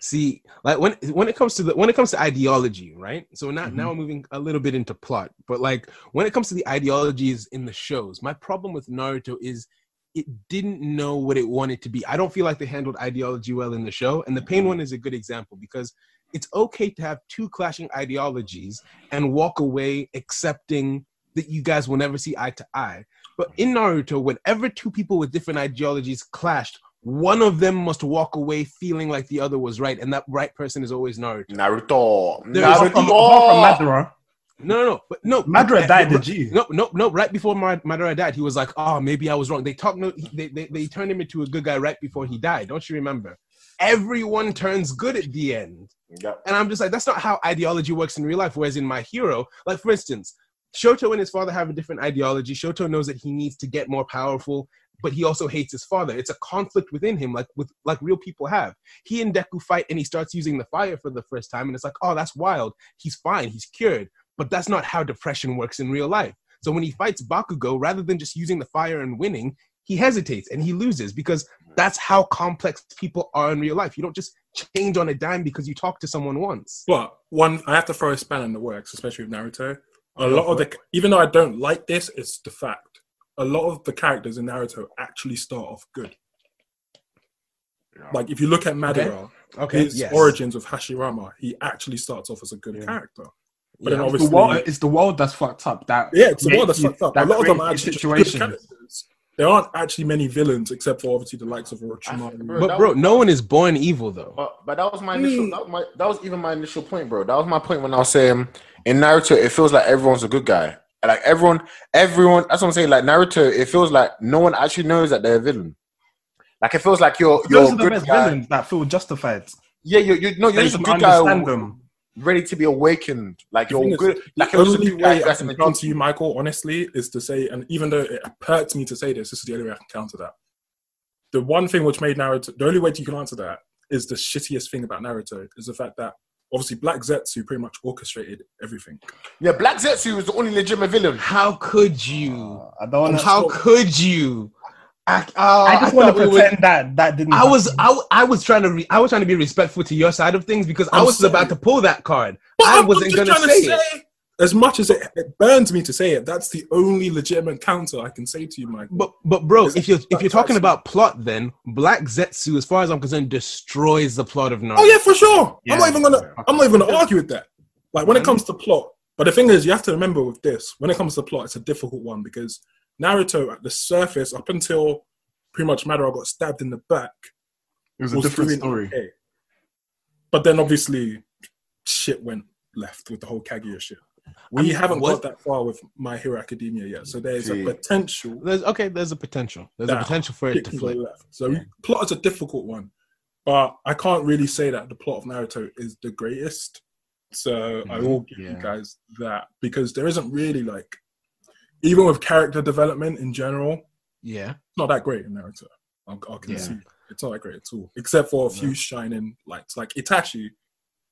See, like when when it comes to the when it comes to ideology, right? So now Mm-hmm. now we're moving a little bit into plot, but like when it comes to the ideologies in the shows, my problem with Naruto is it didn't know what it wanted to be. I don't feel like they handled ideology well in the show, and the pain Mm-hmm. one is a good example because it's okay to have two clashing ideologies and walk away accepting that you guys will never see eye to eye. But in Naruto, whenever two people with different ideologies clashed, one of them must walk away feeling like the other was right, and that right person is always Naruto. Naruto. There is apart from, apart Naruto. from Madara, No, no, no, but no. Madara died, no, the G. No, no, no. Right before Madara died, he was like, "Oh, maybe I was wrong." They talked. No, they, they they turned him into a good guy right before he died. Don't you remember? Everyone turns good at the end. Yeah. And I'm just like, that's not how ideology works in real life. Whereas in My Hero, like for instance, Shoto and his father have a different ideology. Shoto knows that he needs to get more powerful, but he also hates his father. It's a conflict within him, like with like real people have. He and Deku fight, and he starts using the fire for the first time, and it's like, oh, that's wild. He's fine. He's cured. But that's not how depression works in real life. So when he fights Bakugo, rather than just using the fire and winning, he hesitates and he loses because that's how complex people are in real life. You don't just change on a dime because you talk to someone once. But one, I have to throw a span in the works, especially with Naruto. A lot of the, even though I don't like this, it's the fact. A lot of the characters in Naruto actually start off good. Like if you look at Madara, Okay. his yes. origins with Hashirama, he actually starts off as a good Yeah. character. But then Yeah. It's obviously, the world. It's the world that's fucked up. That yeah, it's the world that's fucked up. A lot of them are actually these just good characters. There aren't actually many villains except for obviously the likes of ah, Orochimaru. Bro, But bro, was- no one is born evil though. But, but that was my initial. That was, my, that was even my initial point, bro. That was my point when I was saying in Naruto, it feels like everyone's a good guy. Like everyone, everyone. That's what I'm saying. Like Naruto, it feels like no one actually knows that they're a villain. Like it feels like you're you're Those are the good best guy. villains that feel justified. Yeah, you you no, you're just a good guy, them. Ready to be awakened. Like you're good. Like you're just a only way I has can some come to you, Michael, honestly, is to say, and even though it hurts me to say this, this is the only way I can counter that. The one thing which made Naruto, the only way you can answer that is the shittiest thing about Naruto is the fact that obviously Black Zetsu pretty much orchestrated everything. Yeah, Black Zetsu was the only legitimate villain. How could you? Uh, I don't want to. How could you? I, oh, I uh, just want thought to we were- pretend that that didn't. I was I, I, w- I was trying to re- I was trying to be respectful to your side of things because I I'm was sorry. about to pull that card. But I I'm- I'm wasn't gonna trying say, it. As much as it, it burns me to say it, that's the only legitimate counter I can say to you, Mike. But but bro, Is if you're if you're talking about plot, then Black Zetsu, as far as I'm concerned, destroys the plot of Naruto. Oh yeah, for sure. I'm not even gonna. I'm not even gonna argue with that. Like when it comes to plot, but the thing is, you have to remember with this, when it comes to plot, it's a difficult one because Naruto at the surface, up until pretty much Madara got stabbed in the back, It was a different doing story. okay. But then obviously, shit went left with the whole Kaguya shit. We I mean, haven't what- got that far with My Hero Academia yet, so there's See. a potential There's okay. There's a potential. There's a potential for it to can flip. left. So plot is a difficult one, but I can't really say that the plot of Naruto is the greatest. So I mm-hmm. will give you guys that because there isn't really like, even with character development in general, Yeah. it's not that great in Naruto. I'll, I'll Yeah. concede. It's not that great at all, except for a few shining lights. Like Itachi,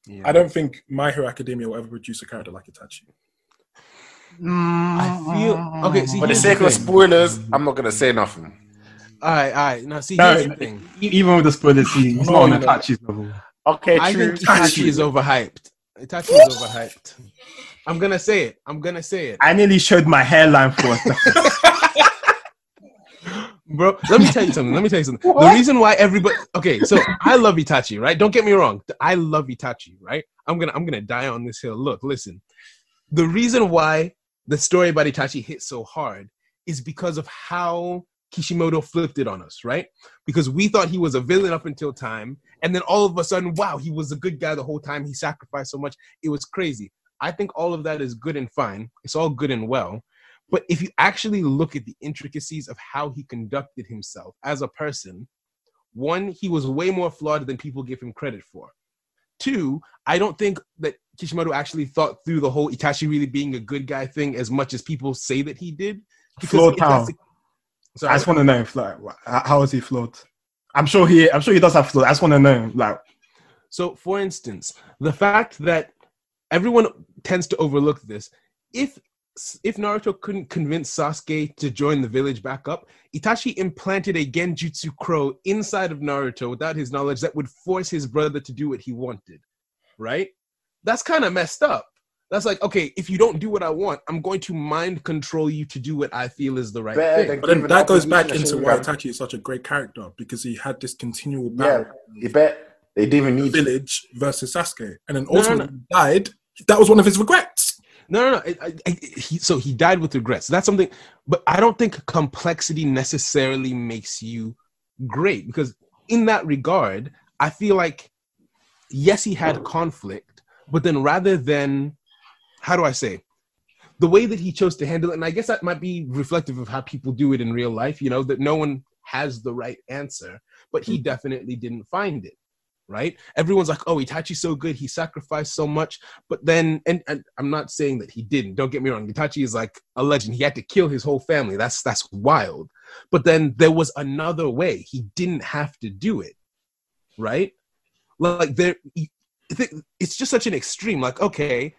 yeah. I don't think My Hero Academia will ever produce a character like Itachi. I feel okay. See, For the here's sake of spoilers, I'm not gonna say nothing. All right, all right. Now, see, No, the thing. even with the spoilers, he- he's not on you know. Itachi's level. Okay, I true. think Itachi is overhyped. Itachi is overhyped. I'm gonna say it. I'm gonna say it, I nearly showed my hairline for a second. bro. Let me tell you something. Let me tell you something. The reason why everybody okay, so I love Itachi, right? Don't get me wrong. I love Itachi, right? I'm gonna I'm gonna die on this hill. Look, listen. The reason why the story about Itachi hit so hard is because of how Kishimoto flipped it on us, right? Because we thought he was a villain up until time, and then all of a sudden, wow, he was a good guy the whole time. He sacrificed so much. It was crazy. I think all of that is good and fine. It's all good and well. But if you actually look at the intricacies of how he conducted himself as a person, one, he was way more flawed than people give him credit for. Two, I don't think that Kishimoto actually thought through the whole Itachi really being a good guy thing as much as people say that he did. Flawed how? the- I just want to know if like how how is he flawed? I'm sure he. I'm sure he does have flaws. I just want to know like So, for instance, the fact that everyone tends to overlook this, if if Naruto couldn't convince Sasuke to join the village back up, Itachi implanted a Genjutsu crow inside of Naruto without his knowledge that would force his brother to do what he wanted. Right? That's kind of messed up. That's like, okay, if you don't do what I want, I'm going to mind control you to do what I feel is the right Better thing. But then that goes back into why Itachi is such a great character because he had this continual Yeah, battle you bet they didn't even need village versus Sasuke, and then No, no, ultimately died. That was one of his regrets. No, no, no. I, I, he, so he died with regrets. That's something, but I don't think complexity necessarily makes you great because, in that regard, I feel like, yes, he had conflict, but then rather than, how do I say, the way that he chose to handle it, and I guess that might be reflective of how people do it in real life, you know, that no one has the right answer, but he hmm. definitely didn't find it. Right? Everyone's like, oh, Itachi's so good, he sacrificed so much. But then, and, and I'm not saying that he didn't. Don't get me wrong. Itachi is like a legend. He had to kill his whole family. That's that's wild. But then there was another way. He didn't have to do it. Right? Like there it's just such an extreme. Like, okay,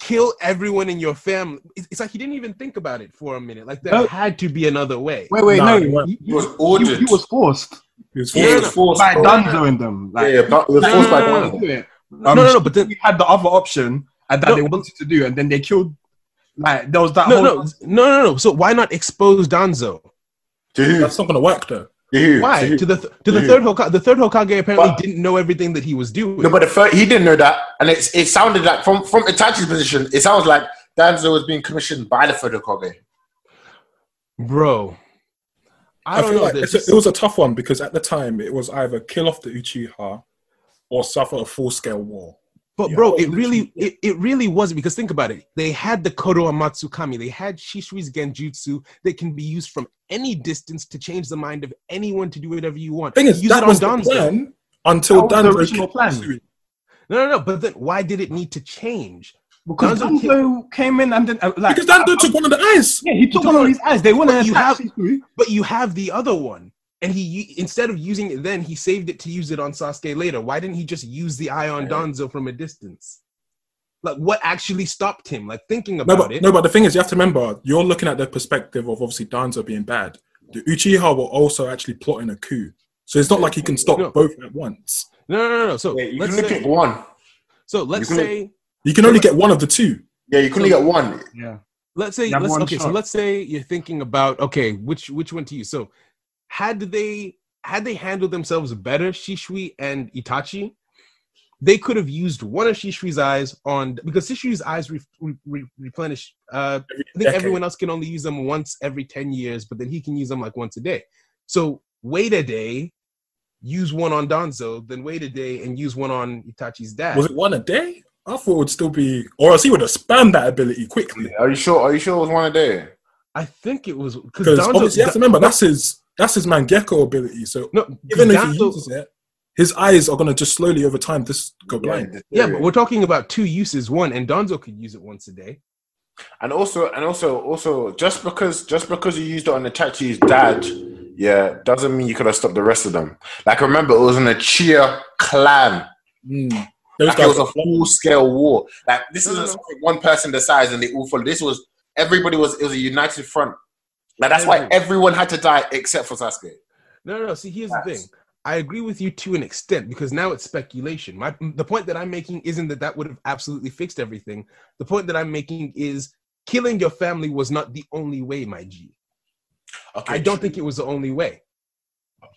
kill everyone in your family. It's, it's like he didn't even think about it for a minute. Like there No. had to be another way. Wait, wait, No, no, he wasn't. he, He was he- ordered. he was forced He was Yeah, Yeah, he was forced, by bro. Danzo and them. Yeah, Like, yeah, but it was No, forced no, by no, no, Danzo. do it. No, Um, no, no, but then we had the other option and that No, they wanted to do, and then they killed. Like there was that no, whole. no, no, no, no. So why not expose Danzo? To who? That's not gonna work though. To who? Why To to the th- to the third Hokage? The third Hokage apparently But- didn't know everything that he was doing. No, but the first, he didn't know that, and it's, it sounded like from from Itachi's position, it sounds like Danzo was being commissioned by the third Hokage. Bro, I, I, don't know. like there's a, just- it was a tough one because at the time it was either kill off the Uchiha or suffer a full scale war. But bro, it really, it, it really wasn't because think about it. They had the Kotoamatsukami. They had Shisui's Genjutsu that can be used from any distance to change the mind of anyone to do whatever you want. Thing is, Use that it on was the Danzo. plan until That was the original plan. No, no, no. But then why did it need to change? Because Danzo Danzo came in and then uh, like Because Danzo took one of the eyes. yeah, he took took one of his eyes. They want But to you attack have- Shisui. But you have the other one. And he instead of using it then, he saved it to use it on Sasuke later. Why didn't he just use the eye on Danzo from a distance? Like what actually stopped him? Like thinking No about but, it. no, but the thing is, you have to remember, you're looking at the perspective of obviously Danzo being bad. The Uchiha were also actually plotting a coup. So it's not like he can stop No. both at once. No, no, no, no. So Yeah, you let's can only say, pick one. so let's can- say You can only get one of the two. Yeah, you can only So- get one. Yeah. let's say let's, one okay so let's say you're thinking about okay which which one to use so had they had they handled themselves better shisui and itachi they could have used one of shisui's eyes on because shisui's eyes re, re, replenish uh i think decade. everyone else can only use them once every 10 years but then he can use them like once a day so wait a day use one on danzo then wait a day and use one on itachi's dad Was it one a day? I thought it would still be, or else he would have spammed that ability quickly. Are you sure? Are you sure it was one a day? i think it was Because Danzo- obviously, you have to remember that's his that's his Mangekyo ability. So no even if he uses it, his eyes are gonna just slowly over time just go blind. Yeah, but we're talking about two uses. One, and Danzo could use it once a day. And also, and also, also, just because just because you used it on Itachi's dad, yeah, doesn't mean you could have stopped the rest of them. Like, remember, it was an Uchiha clan. Mm. Those Like, it was a full scale war. Like, this isn't something one person decides and they all follow. This was everybody was. It was a united front. Like, that's why everyone had to die except for Sasuke. No, no, no. See, here's the thing. I agree with you to an extent because now it's speculation. My the point that I'm making isn't that that would have absolutely fixed everything. The point that I'm making is killing your family was not the only way, my G. Okay, I don't think it was the only way.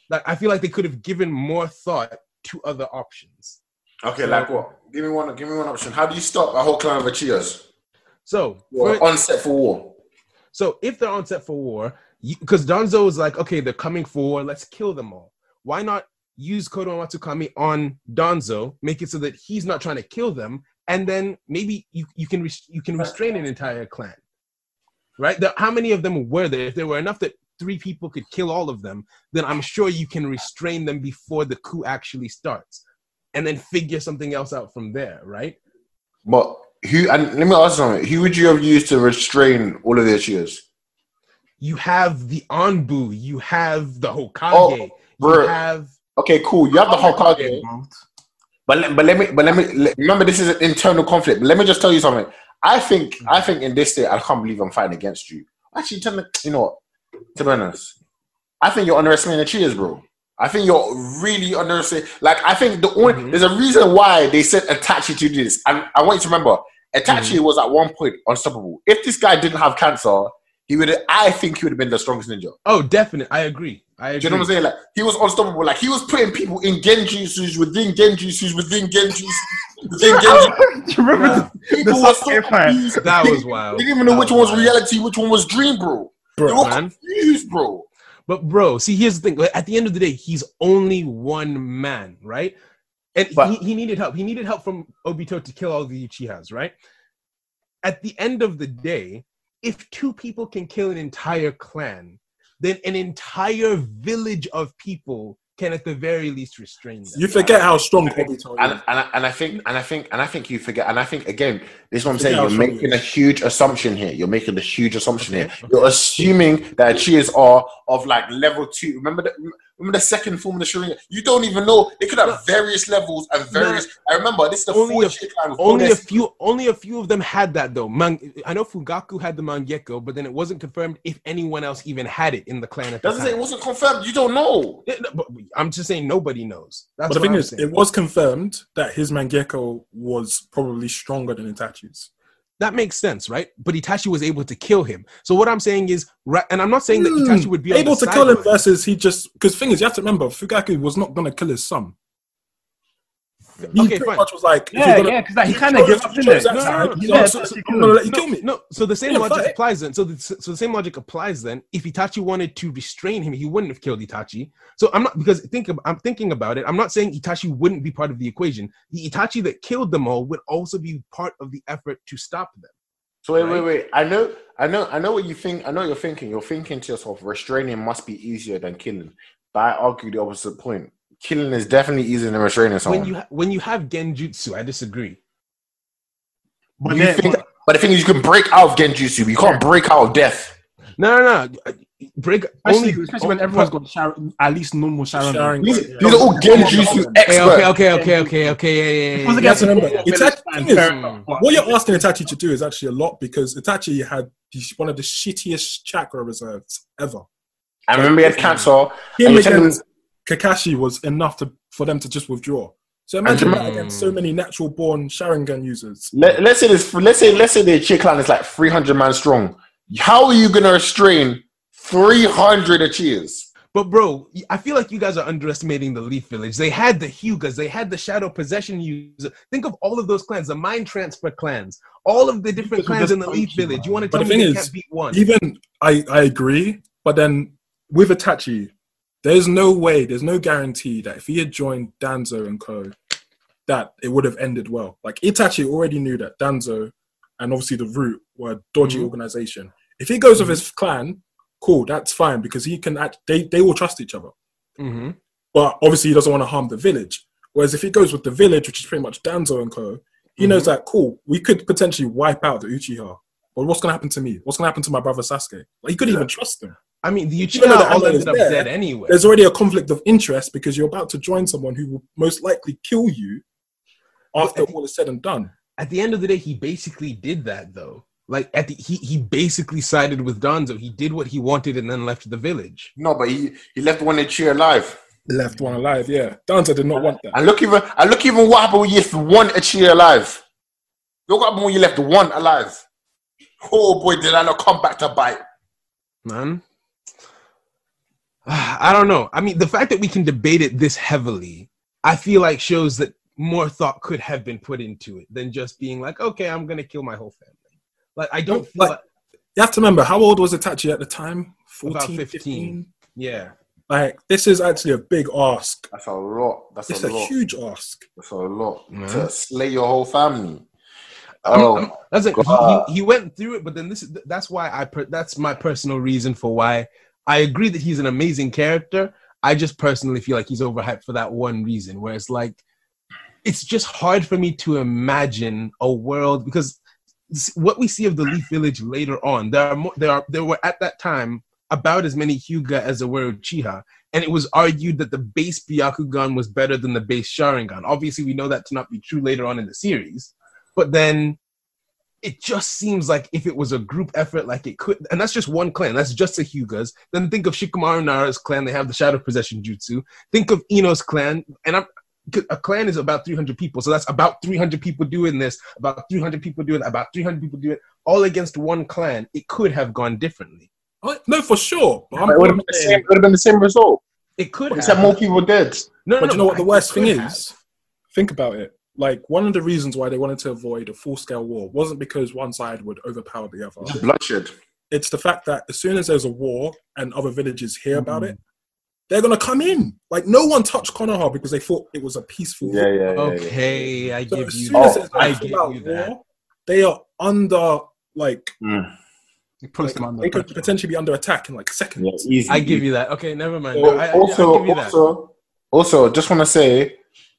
Like I feel like they could have given more thought to other options. Okay, like what? Give me one. Give me one option. How do you stop a whole clan of Uchihas? So, Well, for- on set for war. So if they're on set for war, because Danzo is like, okay, they're coming for war, let's kill them all. Why not use Kodo Matsukami on Danzo, make it so that he's not trying to kill them, and then maybe you, you can res- you can restrain an entire clan, right? The, how many of them were there? If there were enough that three people could kill all of them, then I'm sure you can restrain them before the coup actually starts, and then figure something else out from there, right? But who? And let me ask you something. Who would you have used to restrain all of the cheers? You have the Anbu, you have the Hokage, Oh, you have Okay, cool. You have the Hokage. Involved. But let, but let me but let me let- remember this is an internal conflict. But let me just tell you something. I think I think in this state I can't believe I'm fighting against you. Actually, tell me, you know what? To be honest, I think you're underestimating the cheers, bro. I think you're really underestimating. Like I think the only Mhm. there's a reason why they said Itachi to do this, and I want you to remember Itachi was at one point unstoppable. If this guy didn't have cancer, he would. I think he would have been the strongest ninja. Oh, definite. I agree. I agree. Do you know what I'm saying? Like he was unstoppable. Like he was putting people in genjutsus within genjutsus within genjutsus within genjutsus. Do you remember the, People the were so. That was wild. They didn't even know That which one was wild. reality, which one was dream, bro. They Bro, were man. confused, bro. But bro, see, here's the thing. At the end of the day, he's only one man, right? And But- he, he needed help. He needed help from Obito to kill all the Uchihas, right? at the end of the day, if two people can kill an entire clan, then an entire village of people can at the very least restrain them. You forget how strong Obito And, is. and, I- and I think and I think and I think you forget and I think again this is what I'm saying you're making a huge assumption here. You're making a huge assumption Okay, here you're assuming that cheers are of like level two. Remember the remember the second form of the Sharingan you don't even know It could have various levels and various I remember this is the Only a- shit clan with Only a few, only a few of them had that though. Man, I know Fugaku had the Mangekyo, but then it wasn't confirmed if anyone else even had it in the clan at the doesn't say it wasn't confirmed you don't know Yeah, no, but I'm just saying nobody knows. That's But the what thing I'm is, saying. it was confirmed that his Mangekyo was probably stronger than Itachi's. That makes sense, right? But Itachi was able to kill him. So what I'm saying is, and I'm not saying that Hmm, Itachi would be able to kill him versus he just because thing is you have to remember Fugaku was not gonna kill his son. He Okay, pretty fine. much was like, Yeah, gonna- yeah, because like, he kind of chose- gave up, in didn't it? No, no, no, he's no, so- I'm so- gonna let you kill me. No, so the same Yeah, logic fight. applies then. So the, so the same logic applies then. If Itachi wanted to restrain him, he wouldn't have killed Itachi. So I'm not because think I'm thinking about it. I'm not saying Itachi wouldn't be part of the equation. The Itachi that killed them all would also be part of the effort to stop them. So wait, Right? wait, wait. I know, I know, I know what you think. I know what you're thinking. You're thinking to yourself, restraining must be easier than killing. But I argue the opposite point. Killing is definitely easier than restraining someone. When you ha- when you have Genjutsu, I disagree. But You then- think- but the thing is, you can break out of Genjutsu, but you can't break out of death. No, no, no. Break Especially, only, especially when everyone's got Sharon, at least normal Sharon. Sharon- These, these are all Genjutsu Okay, experts. okay, okay, okay, okay, okay. Yeah, yeah, yeah, You have to yeah. remember, Yeah, Itachi, village thing plan, is, fair what you're asking Itachi to do is actually a lot because Itachi had one of the shittiest chakra reserves ever. I remember he had cancer. Him And against Kakashi was enough to for them to just withdraw. So imagine And- that against so many natural born Sharingan users. Let, let's say this. Let's say let's say the Chi clan is like 300 man strong. How are you gonna restrain 300 Uchihas? But bro, I feel like you guys are underestimating the Leaf Village. They had the Hyugas, they had the Shadow Possession users. Think of all of those clans, the Mind Transfer clans, all of the different clans in the Leaf Village. man. You want to But tell the me thing they is, can't beat one? Even I, I agree, but then with Itachi, there's no way, there's no guarantee that if he had joined Danzo and Co, that it would have ended well. Like Itachi already knew that Danzo and obviously the Root were a dodgy Mhm. organization. If he goes with his clan, cool, that's fine because he can act. They they will trust each other. Mhm. but obviously he doesn't want to harm the village. Whereas if he goes with the village, which is pretty much Danzo and Co, he knows that cool, we could potentially wipe out the Uchiha. But what's gonna happen to me? What's gonna happen to my brother Sasuke? Like he couldn't even trust them. I mean, the Even though the Uchiha all is ended up there, dead anyway. There's already a conflict of interest because you're about to join someone who will most likely kill you after all is said and done. At the end of the day, he basically did that though. Like at the he he basically sided with Danzo. He did what he wanted and then left the village. No, but he he left one Uchiha alive. Left one alive, yeah. Danzo did not want that. And look even and look even what happened when you left one Uchiha alive. Look what happened when you left one alive. Oh boy, did I not come back to bite. man. I don't know. I mean, the fact that we can debate it this heavily, I feel like shows that more thought could have been put into it than just being like, okay, I'm gonna kill my whole family. Like, I don't feel Like- like, You have to remember how old was Itachi at the time? 14, About 15. 15. yeah. Like this is actually a big ask. That's a lot. That's It's a, a lot. huge ask. That's a lot. Mhm. To slay your whole family. I'm- Oh, I'm- that's like, he, he, he went through it, but then this is that's why I per, that's my personal reason for why I agree that he's an amazing character. I just personally feel like he's overhyped for that one reason, where it's like it's just hard for me to imagine a world because what we see of the Leaf Village later on, there are more, there are there were at that time about as many Hyuga as there were Uchiha, and it was argued that the base Byakugan was better than the base Sharingan. Obviously, we know that to not be true later on in the series, but then it just seems like if it was a group effort, like it could, and that's just one clan. That's just the Hyugas. Then think of Shikamaru Nara's clan. They have the Shadow Possession Jutsu. Think of Ino's clan, and I'm a clan is about 300 people, so that's about 300 people doing this, about 300 people doing, about 300 people doing it, all against one clan. It could have gone differently. Oh, No, for sure. But I'm it would have been the same. It would have been the same result. It could Except have. more people dead. No, no, But no, you know what the worst thing is? have. Think about it. Like one of the reasons why they wanted to avoid a full scale war wasn't because one side would overpower the other. Bloodshed. It's the fact that as soon as there's a war and other villages hear about Mm-hmm. it, they're gonna come in. Like no one touched Konoha because they thought it was a peaceful. Yeah, yeah, yeah. yeah. Okay, I So give as you soon as that. there's I a give full-out you that. war, they are under like Mm. It puts like, them under they could potentially be under attack in like seconds. Yeah, easy. I give you that. Okay, never mind. Al- I, I, also, I give you that. also, also, just want to say,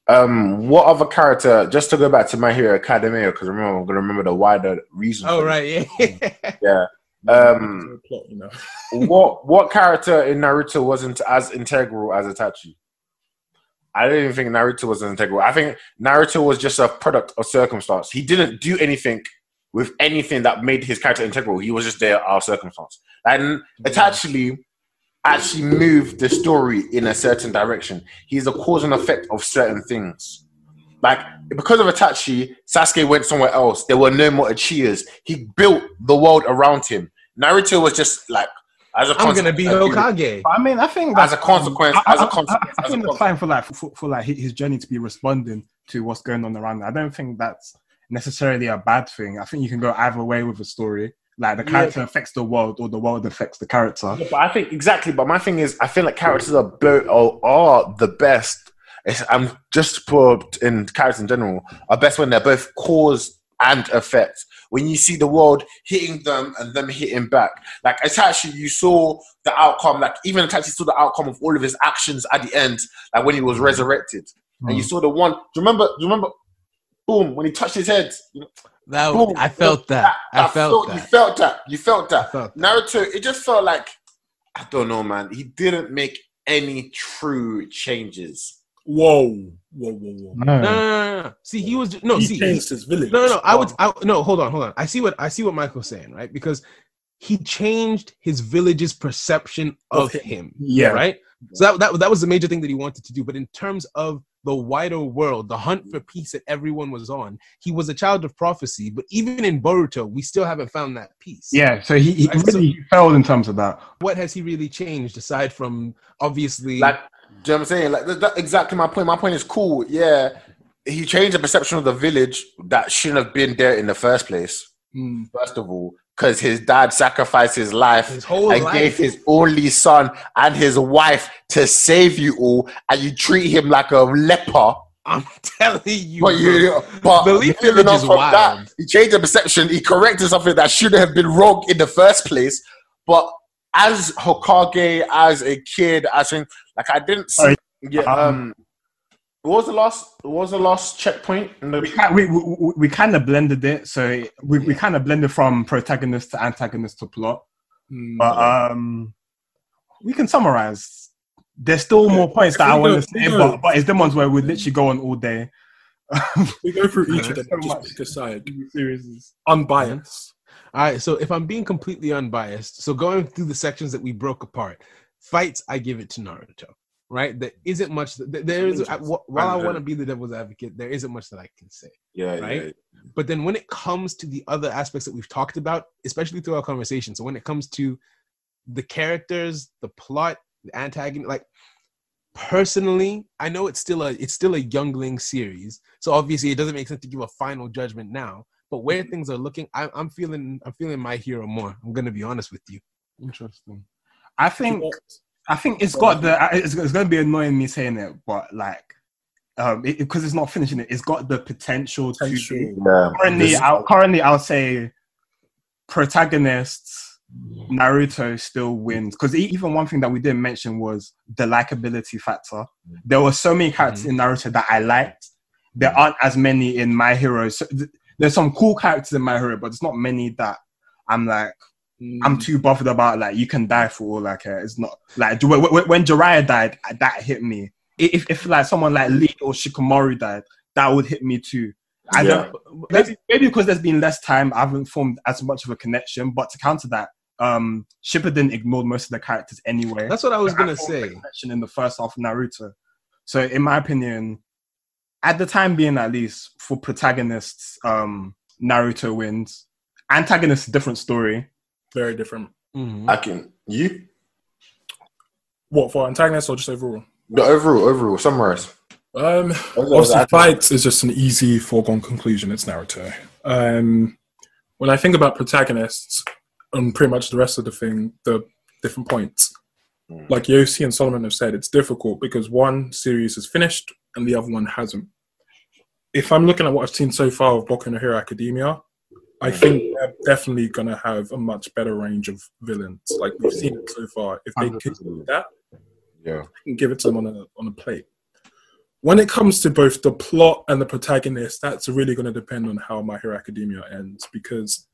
um, what other character? Just to go back to My Hero Academia, because remember, I'm gonna remember the wider reason. Oh right, yeah. Yeah. Um, Plot, you know. what what character in Naruto wasn't as integral as Itachi? I didn't even think Naruto was integral. I think Naruto was just a product of circumstance. He didn't do anything with anything that made his character integral. He was just there out of circumstance. And Itachi actually move the story in a certain direction. He's a cause and effect of certain things. Like because of Itachi, Sasuke went somewhere else. There were no more Uchihas. He built the world around him. Naruto was just like as a I'm gonna be consequence- Hokage. I mean, I think As a consequence- I, as a I- I- consequence, I, as a think that's consequence. fine for like for, for like his journey to be responding to what's going on around. I don't think that's necessarily a bad thing. I think you can go either way with a story. Like the Yeah. character affects the world, or the world affects the character. Yeah, but I think exactly. But my thing is, I feel like characters are bo- are, are the best. It's, I'm just put in characters in general are best when they're both cause and effect. When you see the world hitting them and them hitting back, like Itachi, you saw the outcome. Like even Itachi saw the outcome of all of his actions at the end, like when he was resurrected, and you mm. saw the one. Do you remember? Do you remember? Boom! When he touched his head, you know, That boom, I felt that. I felt You that. felt that. You felt that. I felt that. Naruto, it just felt like I don't know, man. He didn't make any true changes. Whoa, whoa, whoa, whoa. No. No, no, no, no, no. See, he was no. he see, he- changed his village. No, no, no. I would. I, no, hold on, hold on. I see what I see what Michael's saying, right? Because he changed his village's perception of, Of him. him. Yeah. Right. So that, that that was the major thing that he wanted to do. But in terms of the wider world, the hunt for peace that everyone was on, he was a child of prophecy. But even in Boruto, we still haven't found that peace. Yeah, so he, he Right, so- really failed in terms of that. What has he really changed aside from obviously? Like, do you know what I'm saying? Like, that, that- exactly my point. My point is cool. Yeah, he changed the perception of the village that shouldn't have been there in the first place. Mm. First of all, because his dad sacrificed his life his whole and life. gave his only son and his wife to save you all, and you treat him like a leper. I'm telling you, But you, but The Leaf moving Village on is wild. that, he changed the perception. He corrected something that shouldn't have been wrong in the first place. But as Hokage, as a kid, I think like I didn't see. Sorry. Yeah. Um. What was the last? What was the last checkpoint? In We, the, ki- we, we, we kind of blended it, so we, we kind of blended from protagonist to antagonist to plot. Mm. But um, we can summarize. There's still more points that I want to say, we but, but it's the ones where we literally go on all day. we go through each of them. So Just pick a side. Series. Unbiased. All right, so if I'm being completely unbiased, so going through the sections that we broke apart, fights, I give it to Naruto. Right, there isn't much. That, there is I- while I want to be the devil's advocate, there isn't much that I can say. yeah. Right? Yeah. But then when it comes to the other aspects that we've talked about, especially through our conversation, so when it comes to the characters, the plot, the antagonist, like personally, I know it's still a it's still a youngling series, so obviously it doesn't make sense to give a final judgment now. But where things are looking, I, I'm feeling I'm feeling my hero more. I'm gonna be honest with you. Interesting. I think I think it's got the. It's, it's going to be annoying me saying it, but like, um, because it's not finishing it, it's got the potential, to. Yeah. Currently, This- I'll, currently, I'll say protagonists. Naruto still wins because even one thing that we didn't mention was the likability factor. There were so many characters in Naruto that I liked. There aren't as many in My Hero. So th- there's some cool characters in My Hero, but there's not many that I'm like I'm Mm. too bothered about like you can die for all I care. It's not like when, when- Jiraiya died, that hit me. If, if like someone like Lee or Shikamaru died, that would hit me too. I Yeah. don't maybe, maybe because there's been less time, I haven't formed as much of a connection. But to counter that, um, Shippuden ignored most of the characters anyway. That's what I was gonna say. connection in the first half of Naruto. So in my opinion, at the time being at least for protagonists, um, Naruto wins. Antagonist, different story. Very different. Mhm. I can you What for antagonists or just overall? the overall overall summarize. Um, Overall, obviously, fights is just an easy foregone conclusion. It's Naruto. Um, when I think about protagonists and pretty much the rest of the thing, the different points, Mm. like Yossi and Solomon have said, it's difficult because one series is finished and the other one hasn't. If I'm looking at what I've seen so far of Boku no Hero Academia, I think they're definitely gonna have a much better range of villains. Like we've seen it so far. If they could do that, Yeah. and give it to them on a on a plate. When it comes to both the plot and the protagonist, that's really going to depend on how My Hero Academia ends. Because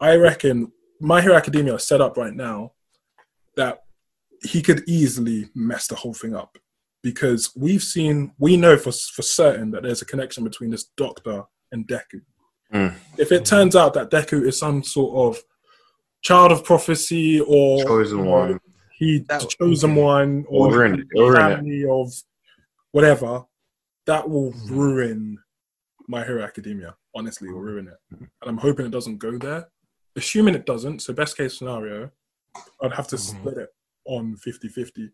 I reckon My Hero Academia is set up right now that he could easily mess the whole thing up. Because we've seen, we know for for certain that there's a connection between this Doctor and Deku. Mm. If it turns out that Deku is some sort of child of prophecy or Chosen one. he That- the chosen one or We're it. the We're in it. family of whatever, that will ruin My Hero Academia. Honestly, it will ruin it. And I'm hoping it doesn't go there. Assuming it doesn't, so best case scenario, I'd have to split it on 50 50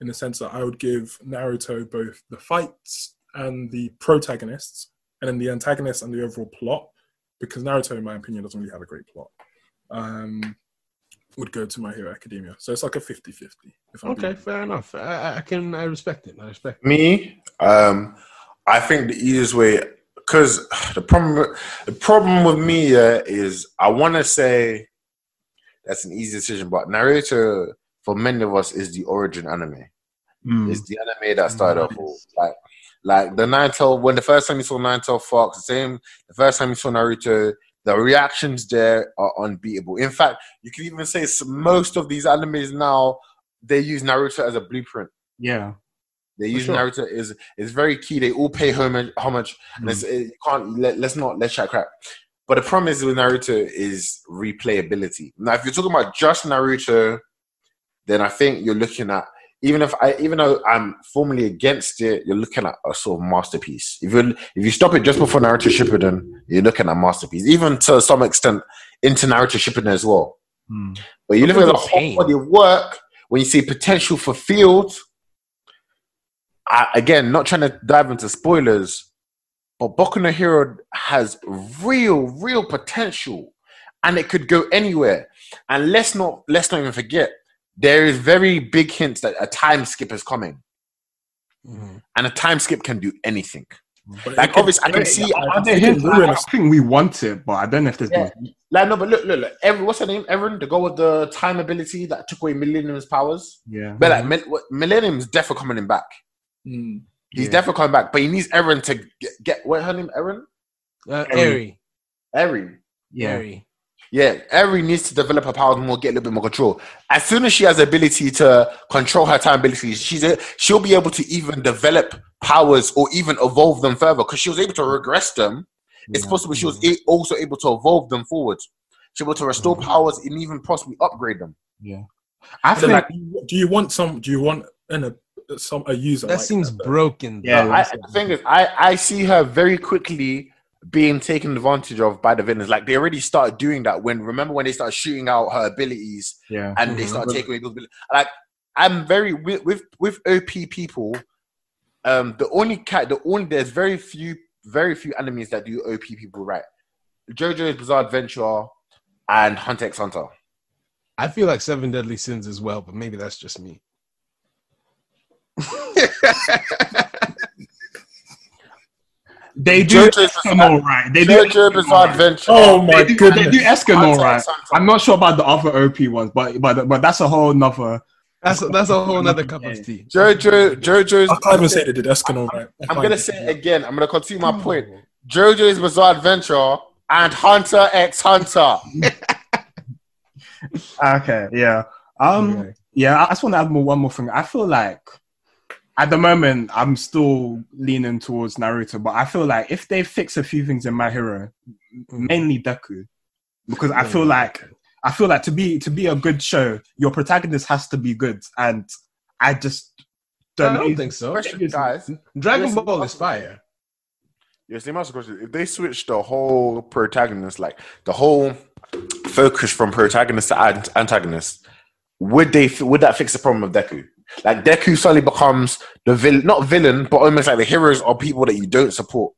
in the sense that I would give Naruto both the fights and the protagonists, and then the antagonist and the overall plot, because Naruto, in my opinion, doesn't really have a great plot. Um, would go to My Hero Academia. So it's like a 50 50. Okay, fair enough. I- I, I can. I respect it. I respect. Me, um, I think the easiest way, because the problem, the problem with me uh, is I want to say that's an easy decision, but Naruto for many of us is the origin anime. Mm. It's the anime that started off all, like like the nine tail when the first time you saw nine tail fox, the same the first time you saw Naruto, the reactions there are unbeatable. In fact, you can even say most of these animes now they use Naruto as a blueprint. Yeah. They use sure. Naruto is is very key. They all pay homage. homage and it's, it, you can't let, let's not let's chat crap. But the problem is with Naruto is replayability. Now, if you're talking about just Naruto, then I think you're looking at even if I even though I'm formally against it, you're looking at a sort of masterpiece. If you if you stop it just before Naruto Shippuden, you're looking at a masterpiece. Even to some extent into Naruto Shippuden as well. Mm. But you look at the whole pain. body of work when you see potential fulfilled. I, again, not trying to dive into spoilers, but Boku no Hero has real, real potential, and it could go anywhere. And let's not let's not even forget there is very big hints that a time skip is coming, Mhm. and a time skip can do anything. But Like obviously, I can see. Are it there can hints? ruin I, I think we want it, but I don't know if there's Yeah. been. Like no, but look, look, look. Every, what's her name? Erin, the girl with the time ability that took away Lemillion's powers. Yeah. But like, Mil- Lemillion's definitely coming in back. Mm. He's Yeah. definitely coming back, but he needs Erin to get, get what her name? Erin? Uh, Eri. Eri. Erin. Yeah. Eri. Yeah, Erin needs to develop her powers more, get a little bit more control. As soon as she has the ability to control her time abilities, she's a, she'll be able to even develop powers or even evolve them further because she was able to regress them. It's Yeah. possible she was a- also able to evolve them forward. She was able to restore powers and even possibly upgrade them. Yeah, I But think. like, do you want some? Do you want an, a some a user? That like seems that? broken. Yeah. I, the thing is, I, I see her very quickly being taken advantage of by the villains. Like they already started doing that when remember when they started shooting out her abilities yeah. and they Mhm. started taking away those abilities. Like I'm very with with, with OP people. Um, the only cat, the only there's very few, very few enemies that do OP people right. JoJo's Bizarre Adventure and Hunter x Hunter. I feel like Seven Deadly Sins as well, but maybe that's just me. They do JoJo's Escanor right. They do JoJo Bizarre Adventure. Oh my They do, they goodness! do Escanor right. I'm not sure about the other OP ones, but but but that's a whole nother. That's a, that's a whole nother cup of tea. JoJo JoJo's. I can't even say they did Escanor right. I I'm gonna say say it again. I'm gonna continue my point. JoJo's Bizarre Adventure and Hunter x Hunter. Okay, yeah. Um, Okay. yeah. I just want to add more one more thing. I feel like at the moment I'm still leaning towards Naruto, but I feel like if they fix a few things in My Hero, mainly Deku, because I feel like I feel like to be to be a good show, your protagonist has to be good, and I just don't, don't know. think so. Question, guys. Dragon Listen, Ball is fire. Yes, they must ask a question. If they switch the whole protagonist, like the whole focus from protagonist to antagonist, would they would that fix the problem of Deku? Like Deku suddenly becomes the villain, not villain, but almost like the heroes are people that you don't support,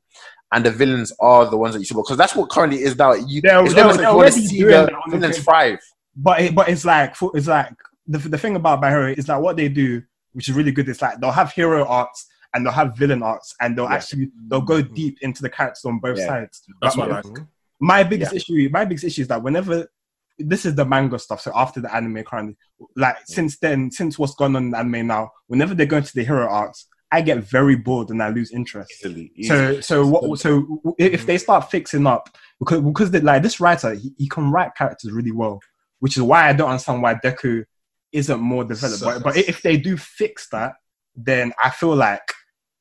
and the villains are the ones that you support. Because that's what currently is now. You, They're- it's they're- almost they're like you want to already see the that on the villains thrive. But it, but it's like it's like the the thing about My Hero is like what they do, which is really good. Is like they'll have hero arcs and they'll have villain arcs, and they'll Yeah. actually they'll go deep into the characters on both Yeah. sides. That's But what I my- like. my biggest issue, my biggest issue is that whenever this is the manga stuff, so after the anime currently, like mm. since then, since what's gone on in anime now, whenever they go into the hero arcs, I get very bored and I lose interest. Easily, So, easily. so what? So if mm. they start fixing up, because because they, like this writer, he, he can write characters really well, which is why I don't understand why Deku isn't more developed. But, but if they do fix that, then I feel like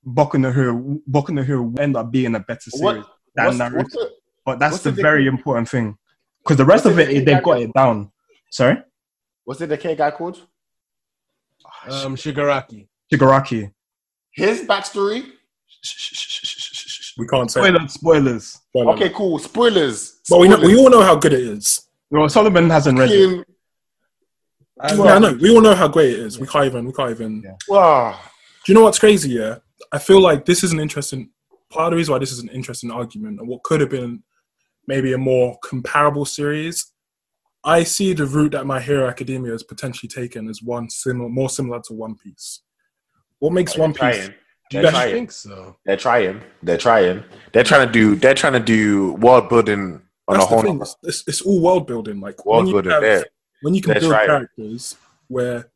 Boku no Hero, Boku no Hero will end up being a better series What- than Naruto. the, but that's the the very important thing, because the rest what's of the it, they've got it down. Sorry, what's the K guy called? Um, Shigaraki. Shigaraki. His backstory. We can't say. Spoilers, spoilers. But, Okay, cool. Spoilers. but we know, we all know how good it is. Well, Solomon hasn't read it. Fucking- Yeah, I know. We all know how great it is. We can't even. We can't even. Yeah. Wow. Do you know what's crazy? Yeah, I feel like this is an interesting part of the reason why this is an interesting argument, and what could have been maybe a more comparable series. I see the route that My Hero Academia has potentially taken as one similar, more similar to One Piece. What makes One Piece? Trying. They're guys I think so. They're trying. They're trying. They're trying to do. They're trying to do world building on That's a whole. thing. It's, it's, all world building. Like World when you building. have- They're, when you can They're build trying. characters where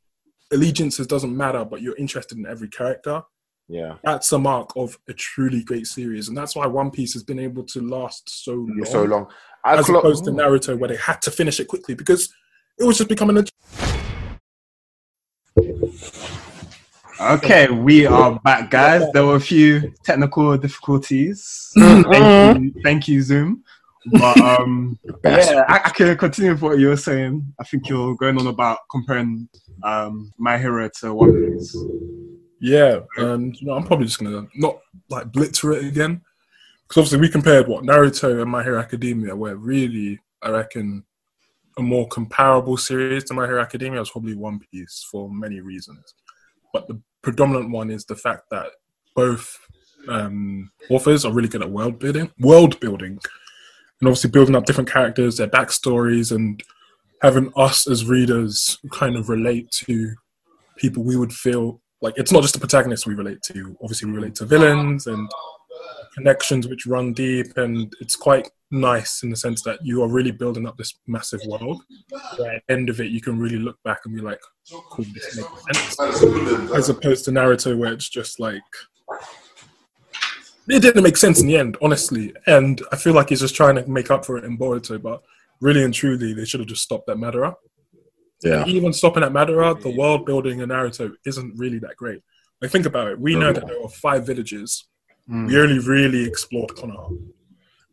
allegiances doesn't matter, but you're interested in every character. Yeah. That's a mark of a truly great series, and that's why One Piece has been able to last so long, So long. I as clock- opposed to Naruto, where they had to finish it quickly because it was just becoming a. Okay, we are back, guys. There were a few technical difficulties. thank you, thank you, Zoom. But um, yeah, I, I can continue with what you were saying. I think you're going on about comparing um, My Hero to One Piece. Yeah, and you know, I'm probably just gonna not like blitzer it again. Because obviously we compared what Naruto and My Hero Academia, where really I reckon a more comparable series to My Hero Academia. Was probably One Piece for many reasons, but the predominant one is the fact that both um, authors are really good at world building, world building, and obviously building up different characters, their backstories, and having us as readers kind of relate to people we would feel like it's not just the protagonists we relate to. Obviously, we relate to villains and connections which run deep, and it's quite nice in the sense that you are really building up this massive world. At the end of it, you can really look back and be like, "Cool, this makes sense," as opposed to Naruto, where it's just like. It didn't make sense in the end, honestly, and I feel like he's just trying to make up for it in Boruto. But really and truly, they should have just stopped at Madara Yeah. even stopping at Madara, the mm-hmm. world building in Naruto isn't really that great. Like think about it. We know that there are five villages. Mm. We only really explored Konoha.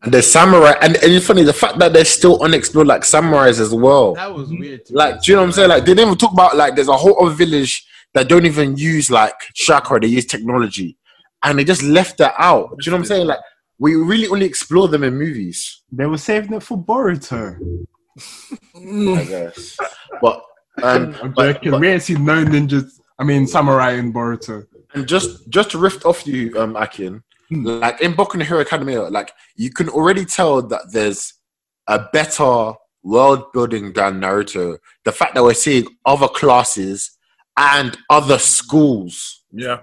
And the samurai, and, and it's funny the fact that they're still unexplored, like samurais as well. That was mm-hmm. weird. to. Like, do you know what I'm saying? Like, they didn't even talk about like there's a whole other village that don't even use like chakra; they use technology, and they just left that out. Do you know what I'm saying? Like, we really only explore them in movies, They were saving it for Boruto. I guess. But um, I'm but- joking. but- we ain't seen no ninjas. I mean, samurai in Boruto. And just just to rift off you, um, Akin, like in Boku no Hero Academia, like you can already tell that there's a better world building than Naruto. The fact that we're seeing other classes and other schools, Yeah.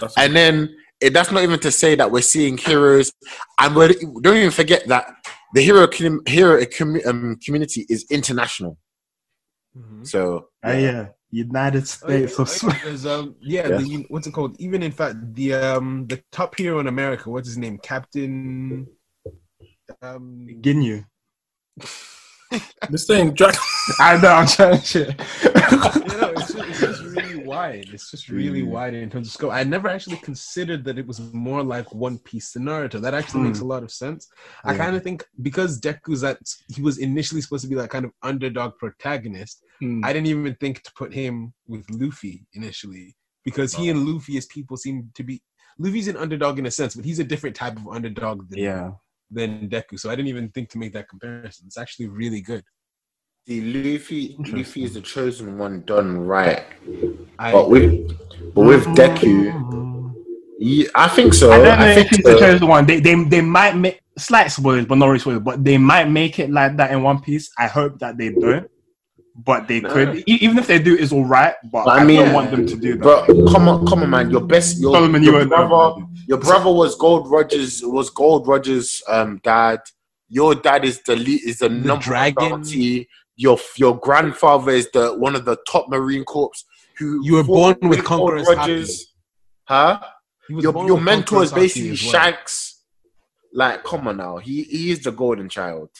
That's and then it, that's not even to say that we're seeing heroes, and we're, don't even forget that the hero com- hero commu- um, community is international. Mhm. So Uh, yeah, United Oh, States oh, yeah, Sweden. there's, um, yeah, Yeah. The, what's it called? Even in fact, the um, the top hero in America, what's his name? Captain. Um, Ginyu. this thing, Dragon. I know. I'm trying to shit. you know, it's it's just really wide. It's just really Mm. wide in terms of scope. I never actually considered that it was more like One Piece than Naruto. That actually makes a lot of sense. I kind of think because Deku's that he was initially supposed to be that kind of underdog protagonist. Hmm. I didn't even think to put him with Luffy initially because he and Luffy as people seem to be. Luffy's an underdog in a sense, but he's a different type of underdog than, yeah. than Deku. So I didn't even think to make that comparison. It's actually really good. The Luffy, Luffy is the chosen one done right. I, But with but with Deku, yeah, I think so. I don't know I if think he's so. the chosen one. They, they they might make slight spoilers, but not really spoilers. But they might make it like that in One Piece. I hope that they don't. But they could, E- even if they do, it's all right. But But I I, mean- don't want them to do that. Bro, come on, come on, man. Your best, your, Solomon, you your won't brother, your brother was Gold Rogers, was Gold Rogers' um, dad. your dad is the lead, is the, number dragon. one bounty. Your your grandfather is the one of the top Marine Corps. Who You were born with Old Conqueror's Rogers. Huh? He Your your with mentor is basically well. Shanks. Like, come on now, he he is the golden child.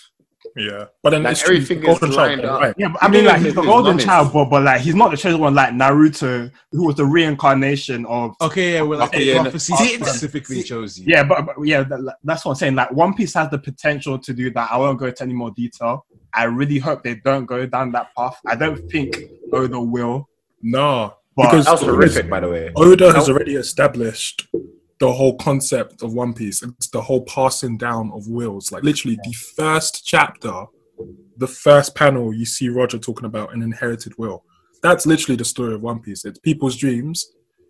Yeah, but then Like, it's everything the Golden is Child, lined up. right. Yeah, but I mean, like he's the golden child, but but like he's not the chosen one like Naruto, who was the reincarnation of. Okay, yeah, well, like Okay, yeah, prophecy see, specifically see- chose you. Yeah, but, but yeah, that, that's what I'm saying. Like One Piece has the potential to do that. I won't go into any more detail. I really hope they don't go down that path. I don't think Oda will. No, But- because That was horrific, by the way. Oda has already established the whole concept of One Piece. It's the whole passing down of wills. Like literally, the first chapter, the first panel, you see Roger talking about an inherited will. That's literally the story of One Piece. It's people's dreams.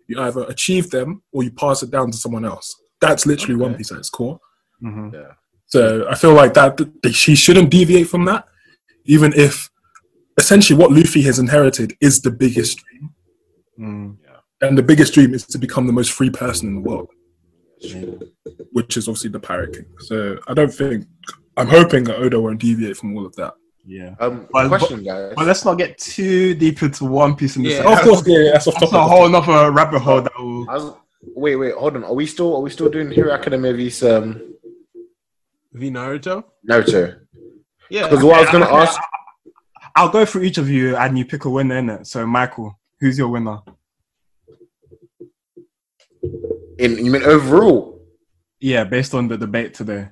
You either achieve them or you pass it down to someone else. That's literally One Piece at its core. Mhm. So I feel like that that she shouldn't deviate from that, even if essentially what Luffy has inherited is the biggest dream, Mm. and the biggest dream is to become the most free person in the world, which is obviously the Pirate King. So I don't think I'm hoping that Oda won't deviate from all of that. Yeah. Um, But- question, guys. But let's not get too deep into One Piece in this. Yeah. episode. of course, yeah, that's off That's topic. a whole nother rabbit hole that will. I was, wait, wait, hold on. Are we still are we still doing Hero Academia vs um, V Naruto. Naruto? Yeah, Because what I was gonna ask, I'll go through each of you and you pick a winner in it. So Michael, who's your winner? in you mean overall, Yeah, based on the debate today.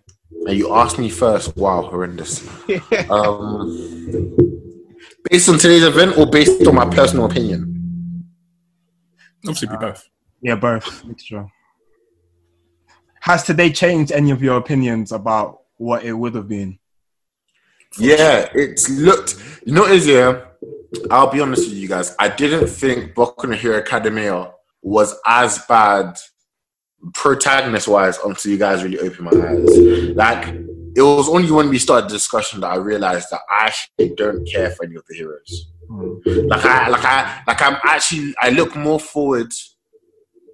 and you asked me first. Wow, horrendous. Um, based on today's event or based on my personal opinion? Obviously, be both. Yeah, both. Mixture. Has today changed any of your opinions about what it would have been? Yeah, it's looked. You know, is yeah. I'll be honest with you guys. I didn't think Boku no Hero Academia was as bad protagonist wise until you guys really opened my eyes. Like it was only when we started the discussion that I realized that I actually don't care for any of the heroes. Hmm. Like I like I like I'm actually I look more forward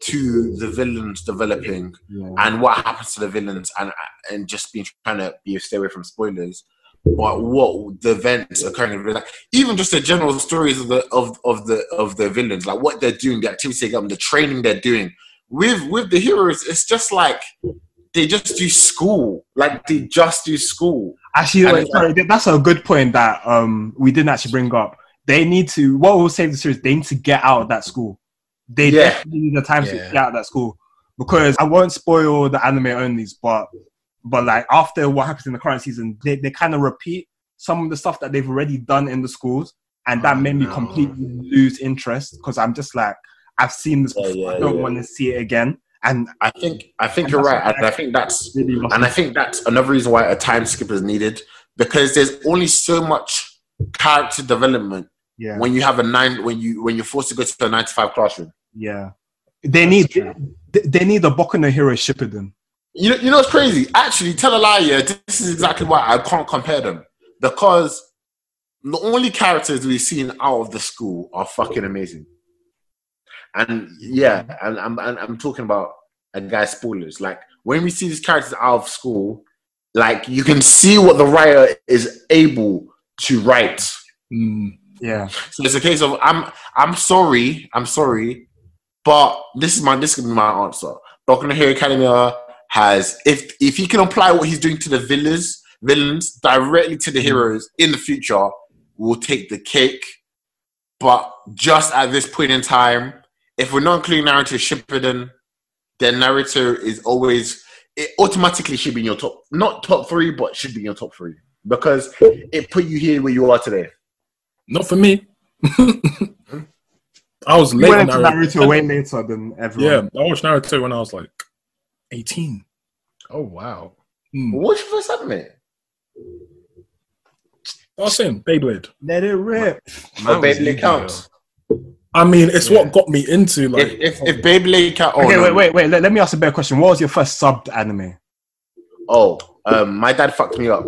to the villains developing Yeah. and what happens to the villains and and just being trying to be stay away from spoilers. But what the events occurring, in real life, even just the general stories of the of, of the of the villains, like what they're doing, the activity they got, the training they're doing with with the heroes, it's just like they just do school, like they just do school. Actually, And wait, it's sorry, that's a good point that um we didn't actually bring up. They need to what will save the series. They need to get out of that school. They Yeah. definitely need the time to get out of that school because I won't spoil the anime onlys, but but like after what happens in the current season, they, they kind of repeat some of the stuff that they've already done in the schools, and that Oh, made me oh, no. completely lose interest because I'm just like I've seen this Yeah, before. yeah, I don't yeah. want to see it again, and I think I think you're right, and I think that's really and I think that's another reason why a time skip is needed because there's only so much character development yeah, when you have a nine when you when you're forced to go to a nine to five classroom. yeah. They need they, they need a Boku no Hero Shippuden. You know, you know what's crazy? Actually, tell a lie, yeah. This is exactly why I can't compare them because the only characters we've seen out of the school are fucking amazing. And yeah, and I'm and I'm talking about and guys spoilers. Like when we see these characters out of school, like you can see what the writer is able to write. Mm. Yeah, So it's a case of I'm I'm sorry, I'm sorry, but this is my this is be my answer. Doctor Hero Academia has if if he can apply what he's doing to the villains villains directly to the mm. heroes in the future, we'll take the cake. But just at this point in time, if we're not including Naruto Shippuden, then Naruto is always it automatically should be in your top not top three, but should be in your top three. Because it put you here where you are today. Not for me. I was you late. went into Naruto. Naruto way later than everyone. Yeah, I watched Naruto when I was like 18. Oh wow. Mm. What's your first anime? I was saying Beyblade. Let it rip. Oh, Mine was Beyblade counts. I mean, it's Yeah. what got me into like. if, if, if Beyblade count, oh, okay, no. wait, wait, wait. Let, let me ask a better question. What was your first subbed anime? Oh, um, my dad fucked me up.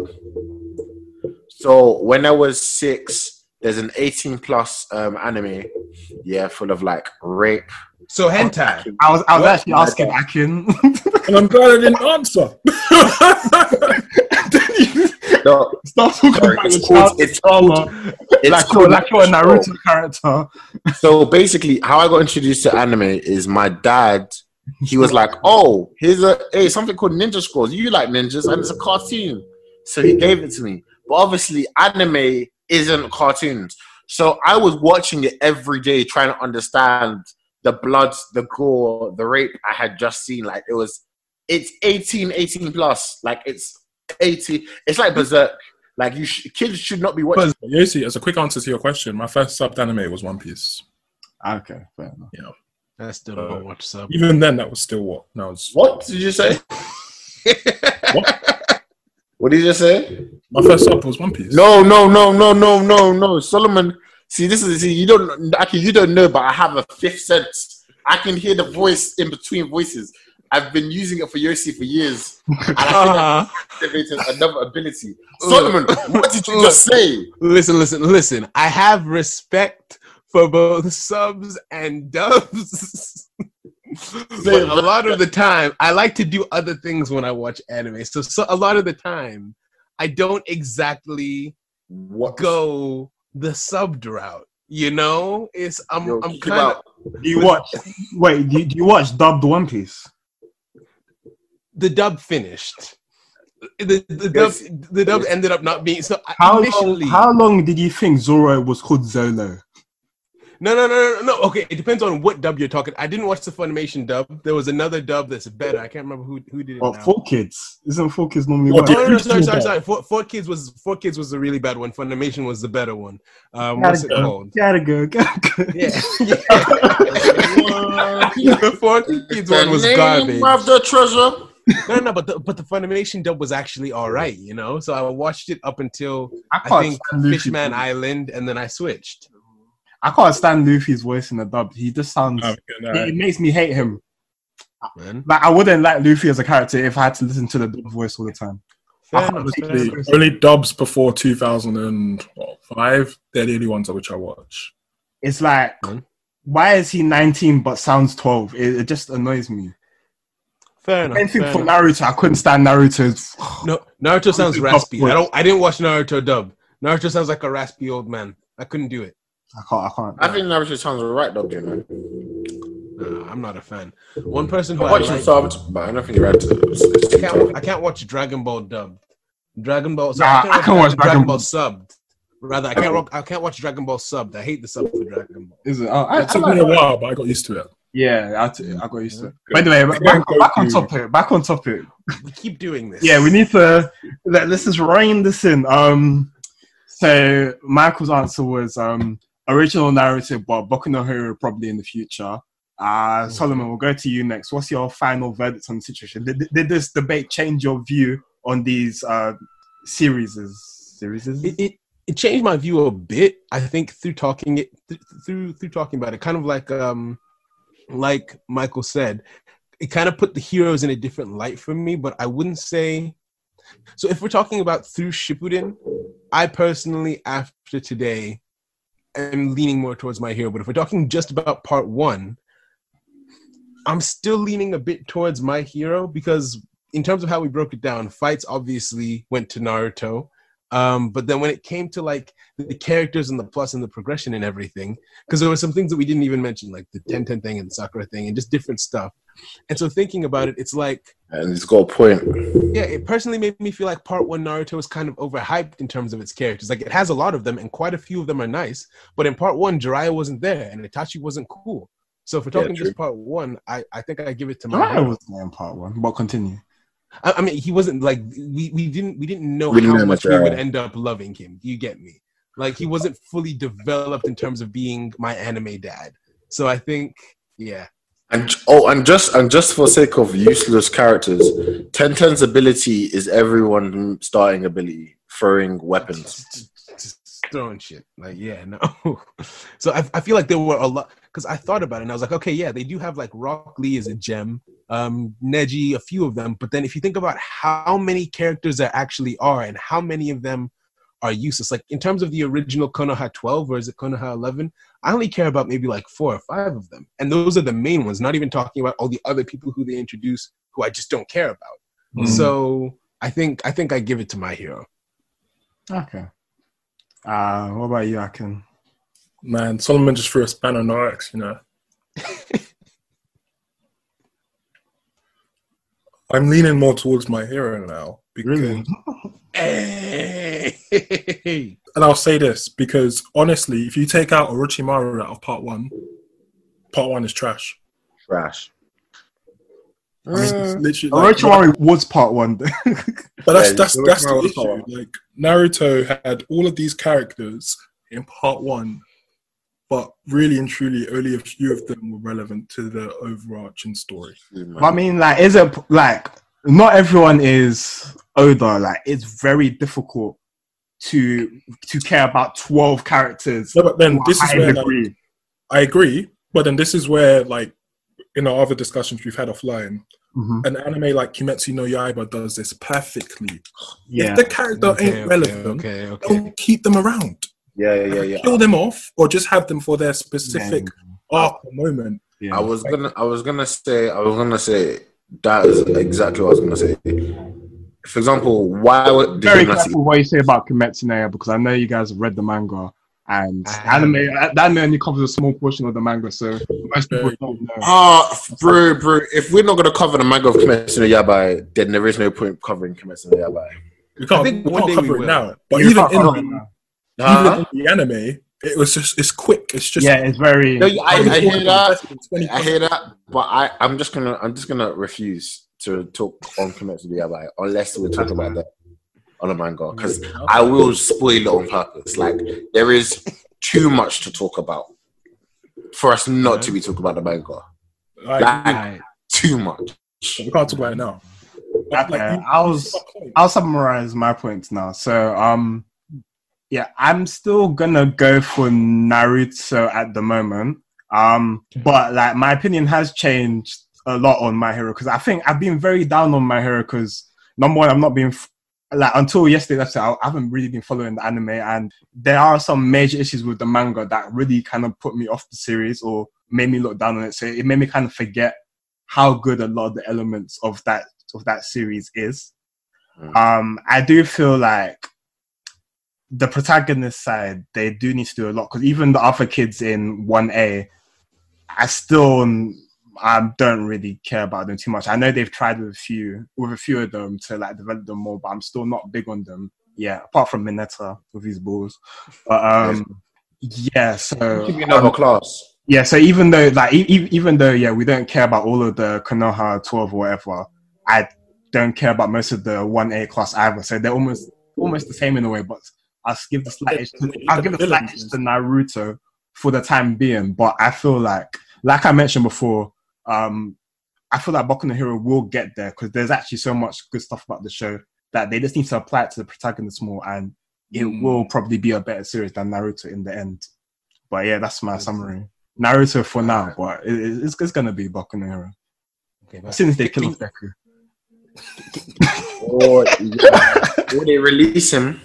So when I was six, there's an 18 plus um anime, yeah, full of like rape. So hentai. I was, I was What? actually asking Akin. and I'm glad I didn't answer. I didn't even No, Stop talking sorry, about it's your called, child it's called, trauma. it's Like called like you're a Naruto character. So basically, how I got introduced to anime is my dad. He was like, "Oh, here's a hey something called Ninja Scrolls. You like ninjas, and it's a cartoon." So he gave it to me. But obviously, anime isn't cartoons. So I was watching it every day, trying to understand the blood, the gore, the rape I had just seen. Like it was, it's 18, 18 plus. Like it's 80. It's like Berserk. Like you, sh- kids should not be watching. Yosi, as a quick answer to your question, my first subbed anime was One Piece. Okay, fair enough. I still don't watch sub. Even then, that was still what? That was What did you say? what did you just say? my first sub was One Piece. No, no, no, no, no, no, no. Solomon, see, this is see, you don't actually you don't know, but I have a fifth sense. I can hear the voice in between voices. I've been using it for Yossi for years, and I think Uh-huh. I've activated another ability. Solomon, what did you just say? Listen, listen, listen. I have respect for both subs and dubs. but a lot of the time, I like to do other things when I watch anime. So, so a lot of the time, I don't exactly What go the subbed route. You know, it's I'm Yo, I'm kind of. Do you watch? Wait, do you, do you watch dubbed One Piece? the dub finished. The the dub the dub ended up not being so. How long, how long did you think Zoro was called Zolo? No, no, no, no, no. Okay, it depends on what dub you're talking. I didn't watch the Funimation dub. There was another dub that's better. I can't remember who who did it. Well, now. Four Kids. Isn't Four Kids normally What one? Oh, no, no, sorry, sorry, sorry. Four, Four Kids was Four Kids was the really bad one. Funimation was the better one. Um, what's it Gotta go. called? Gotta go. Gotta go. Yeah, yeah. the Four Kids one was name garbage. of the treasure. No, no, but the but the Funimation dub was actually all right. You know, so I watched it up until I I think. Fishman Island, and then I switched. I can't stand Luffy's voice in the dub. He just sounds. Um, it, no, it makes me hate him. Man, Like I wouldn't like Luffy as a character if I had to listen to the dub voice all the time. fair I enough, take fair it. enough. the only dubs before 2005, they're the only ones which I watch. It's like, Mhm. why is he 19 but sounds 12? It, it just annoys me. Fair enough. Same thing fair for enough. Naruto. I couldn't stand Naruto's. No, Naruto sounds raspy. I don't. I didn't watch Naruto dub. Naruto sounds like a raspy old man. I couldn't do it. I can't. I can't. I think Naruto sounds alright, though, you know. Nah, I'm not a fan. One person who I I, watched him like, subbed, but I don't think you're right I can't. I can't watch Dragon Ball dubbed. Dragon Ball. Nah, I can't watch Dragon Ball Ball. subbed. Rather, I can't. I can't watch Dragon Ball subbed. I hate the sub for Dragon Ball. Is it? Oh, I, It I took like me a while, but I got used to it. Yeah, I, t- I got used to it. Good. By the way, back, back on Goku. topic. Back on topic. We keep doing this. Yeah, we need to let, let's just rein this in. Um, so Michael's answer was um original Naruto, but Boku no Hero probably in the future. Uh, Solomon, we'll go to you next. What's your final verdict on the situation? Did, did this debate change your view on these uh series? Series? it, it it changed my view a bit. I think through talking it th- through through talking about it, kind of like um like Michael said, it kind of put the heroes in a different light for me. But I wouldn't say. So if we're talking about through Shippuden, I personally after today am leaning more towards my hero. But if we're talking just about part one, I'm still leaning a bit towards my hero because in terms of how we broke it down, fights obviously went to Naruto. Um, but then when it came to like the, characters and the plus and the progression and everything, because there were some things that we didn't even mention, like the Ten Ten thing and the Sakura thing and just different stuff. And so thinking about it, it's like, And he's got a point. yeah, it personally made me feel like part one Naruto is kind of overhyped in terms of its characters. Like it has a lot of them and quite a few of them are nice. But in part one, Jiraiya wasn't there and Itachi wasn't cool. So if we're talking true. just part one, I, I think I give it to my. Alright, was there in part one, but continue. I, I mean, he wasn't like we, we didn't we didn't know We didn't how know much much, we would end up loving him. You get me? Like he wasn't fully developed in terms of being my anime dad. So I think, yeah, And oh, and just and just for sake of useless characters, Ten Ten's ability is everyone starting ability, throwing weapons. just, just throwing shit. Like yeah, no. so I, I feel like there were a lot because I thought about it and I was like, okay, yeah, they do have like Rock Lee is a gem, um, Neji, a few of them. But then if you think about how many characters there actually are and how many of them are useless, like in terms of the original Konoha 12 or is it Konoha 11, I only care about maybe like four or five of them, and those are the main ones. Not even talking about all the other people who they introduce who I just don't care about. Mm. So I think I think I give it to my hero. Okay. Uh, what about you, Akin? Man, Solomon just threw a spanner in the works, you know. I'm leaning more towards my hero now because, Really? Hey. and I'll say this because honestly, if you take out Orochimaru out of part one, part one is trash. Trash. I mean, it's Mm. literally, like, Orochimaru was part one. but that's Yeah, that's Orochimaru that's the issue. one. Like Naruto had all of these characters in part one, but really and truly, only a few of them were relevant to the overarching story. I mean, like, is it like not everyone is Oda? Like, it's very difficult to to care about twelve characters. No, but then this is high where like, degree. I agree, but then this is where like in our other discussions we've had offline, Mhm. an anime like Kimetsu no Yaiba does this perfectly. Yeah, If the character Okay, ain't relevant, okay, okay. don't keep them around. Yeah, yeah, yeah, yeah. Kill them off, or just have them for their specific Yeah. arc or moment. Yeah. I was gonna, I was gonna say, I was gonna say that is exactly what I was gonna say. For example, why would did very you careful what you say about Kimetsu no Yaiba because I know you guys have read the manga and I the have. anime. That anime only covers a small portion of the manga, so most people don't know. Ah, bro, bro. If we're not gonna cover the manga of Kimetsu no Yaiba, then there is no point covering Kimetsu no Yaiba. We can't, think we one can't day cover we it now. But You even can't in, the, it now. Huh? even in the anime, it was just it's quick. It's just yeah, it's very. No, I, I hear that. I hear that, but I I'm just gonna, I'm just gonna refuse to talk on Kimetsu no Yaiba unless we're talking about that on a manga because I will spoil it on purpose. Like there is too much to talk about for us not to be talking about the manga. I Like Alright. too much. we can't talk about it now. Okay, I was- I'll summarize my points now. So, um, yeah, I'm still gonna go for Naruto at the moment. Um, but like my opinion has changed a lot on My Hero because I think I've been very down on My Hero because number one, I'm not being f- like until yesterday. That's it, I I haven't really been following the anime, and there are some major issues with the manga that really kind of put me off the series or made me look down on it. So it made me kind of forget how good a lot of the elements of that of that series is. Mm. Um, I do feel like the protagonist side they do need to do a lot because even the other kids in one A, I still um, don't really care about them too much. I know they've tried with a few with a few of them to like develop them more, but I'm still not big on them. Yeah, apart from Mineta with his balls, but um, yeah. So another class. yeah, so even though like e- e- even though yeah we don't care about all of the Konoha twelve or whatever, I don't care about most of the one A class either. So they're almost almost the same in a way, but I'll give the slight edge to, I'll give the slight edge to Naruto for the time being. But I feel like like I mentioned before, um, I feel like Boku no Hero will get there because there's actually so much good stuff about the show that they just need to apply it to the protagonist more, and it Mm. will probably be a better series than Naruto in the end. But yeah, that's my summary. Naruto for now, but it, it- it's, it's gonna be Boku no Hero Okay, as but soon as they kill off Deku. Or, yeah, or they release him.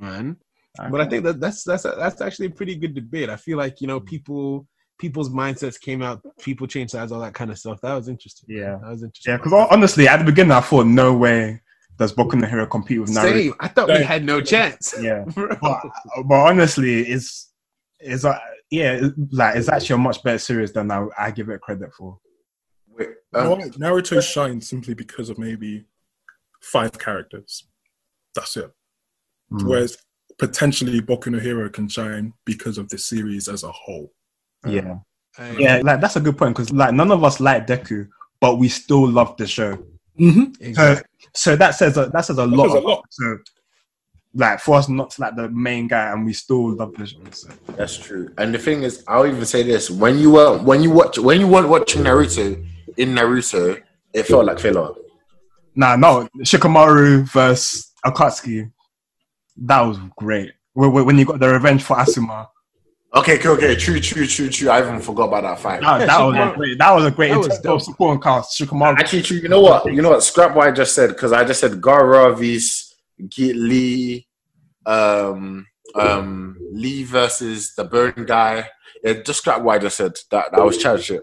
Man. But I think that that's that's that's actually a pretty good debate. I feel like you know people people's mindsets came out, people changed sides, all that kind of stuff. That was interesting. Yeah. that was interesting. Yeah, because honestly, at the beginning, I thought no way does Boku no Hero compete with Naruto. Same. I thought we had no chance. Yeah, but, but honestly, it's it's uh, yeah, like it's actually a much better series than I, I give it credit for. Wait, um. Naruto shines simply because of maybe five characters. That's it. Mm. Whereas potentially Boku no Hero can shine because of the series as a whole. Yeah, I- yeah, like that's a good point because like none of us like Deku, but we still love the show. Mm-hmm. So, exactly. so that says a, that says a lot. says a lot. So, like for us not to like the main guy, and we still love the show. So. That's true. And the thing is, I'll even say this: when you were when you watch when you weren't watching Naruto in Naruto, it felt like filler. Nah, no, Shikamaru versus Akatsuki. That was great. When, when when you got the revenge for Asuma, Okay, okay, okay. True, true, true, true. I even forgot about that fight. that, Yeah, that was a great. That was a great that was inter- dope. supporting cast. Shikamaru. Actually, true. You know what? You know what? Scrap what I just said because I just said Gaara vs. Git Lee, um, um, Lee versus the Burn guy. Yeah, just scrap what I just said. That that was chat shit.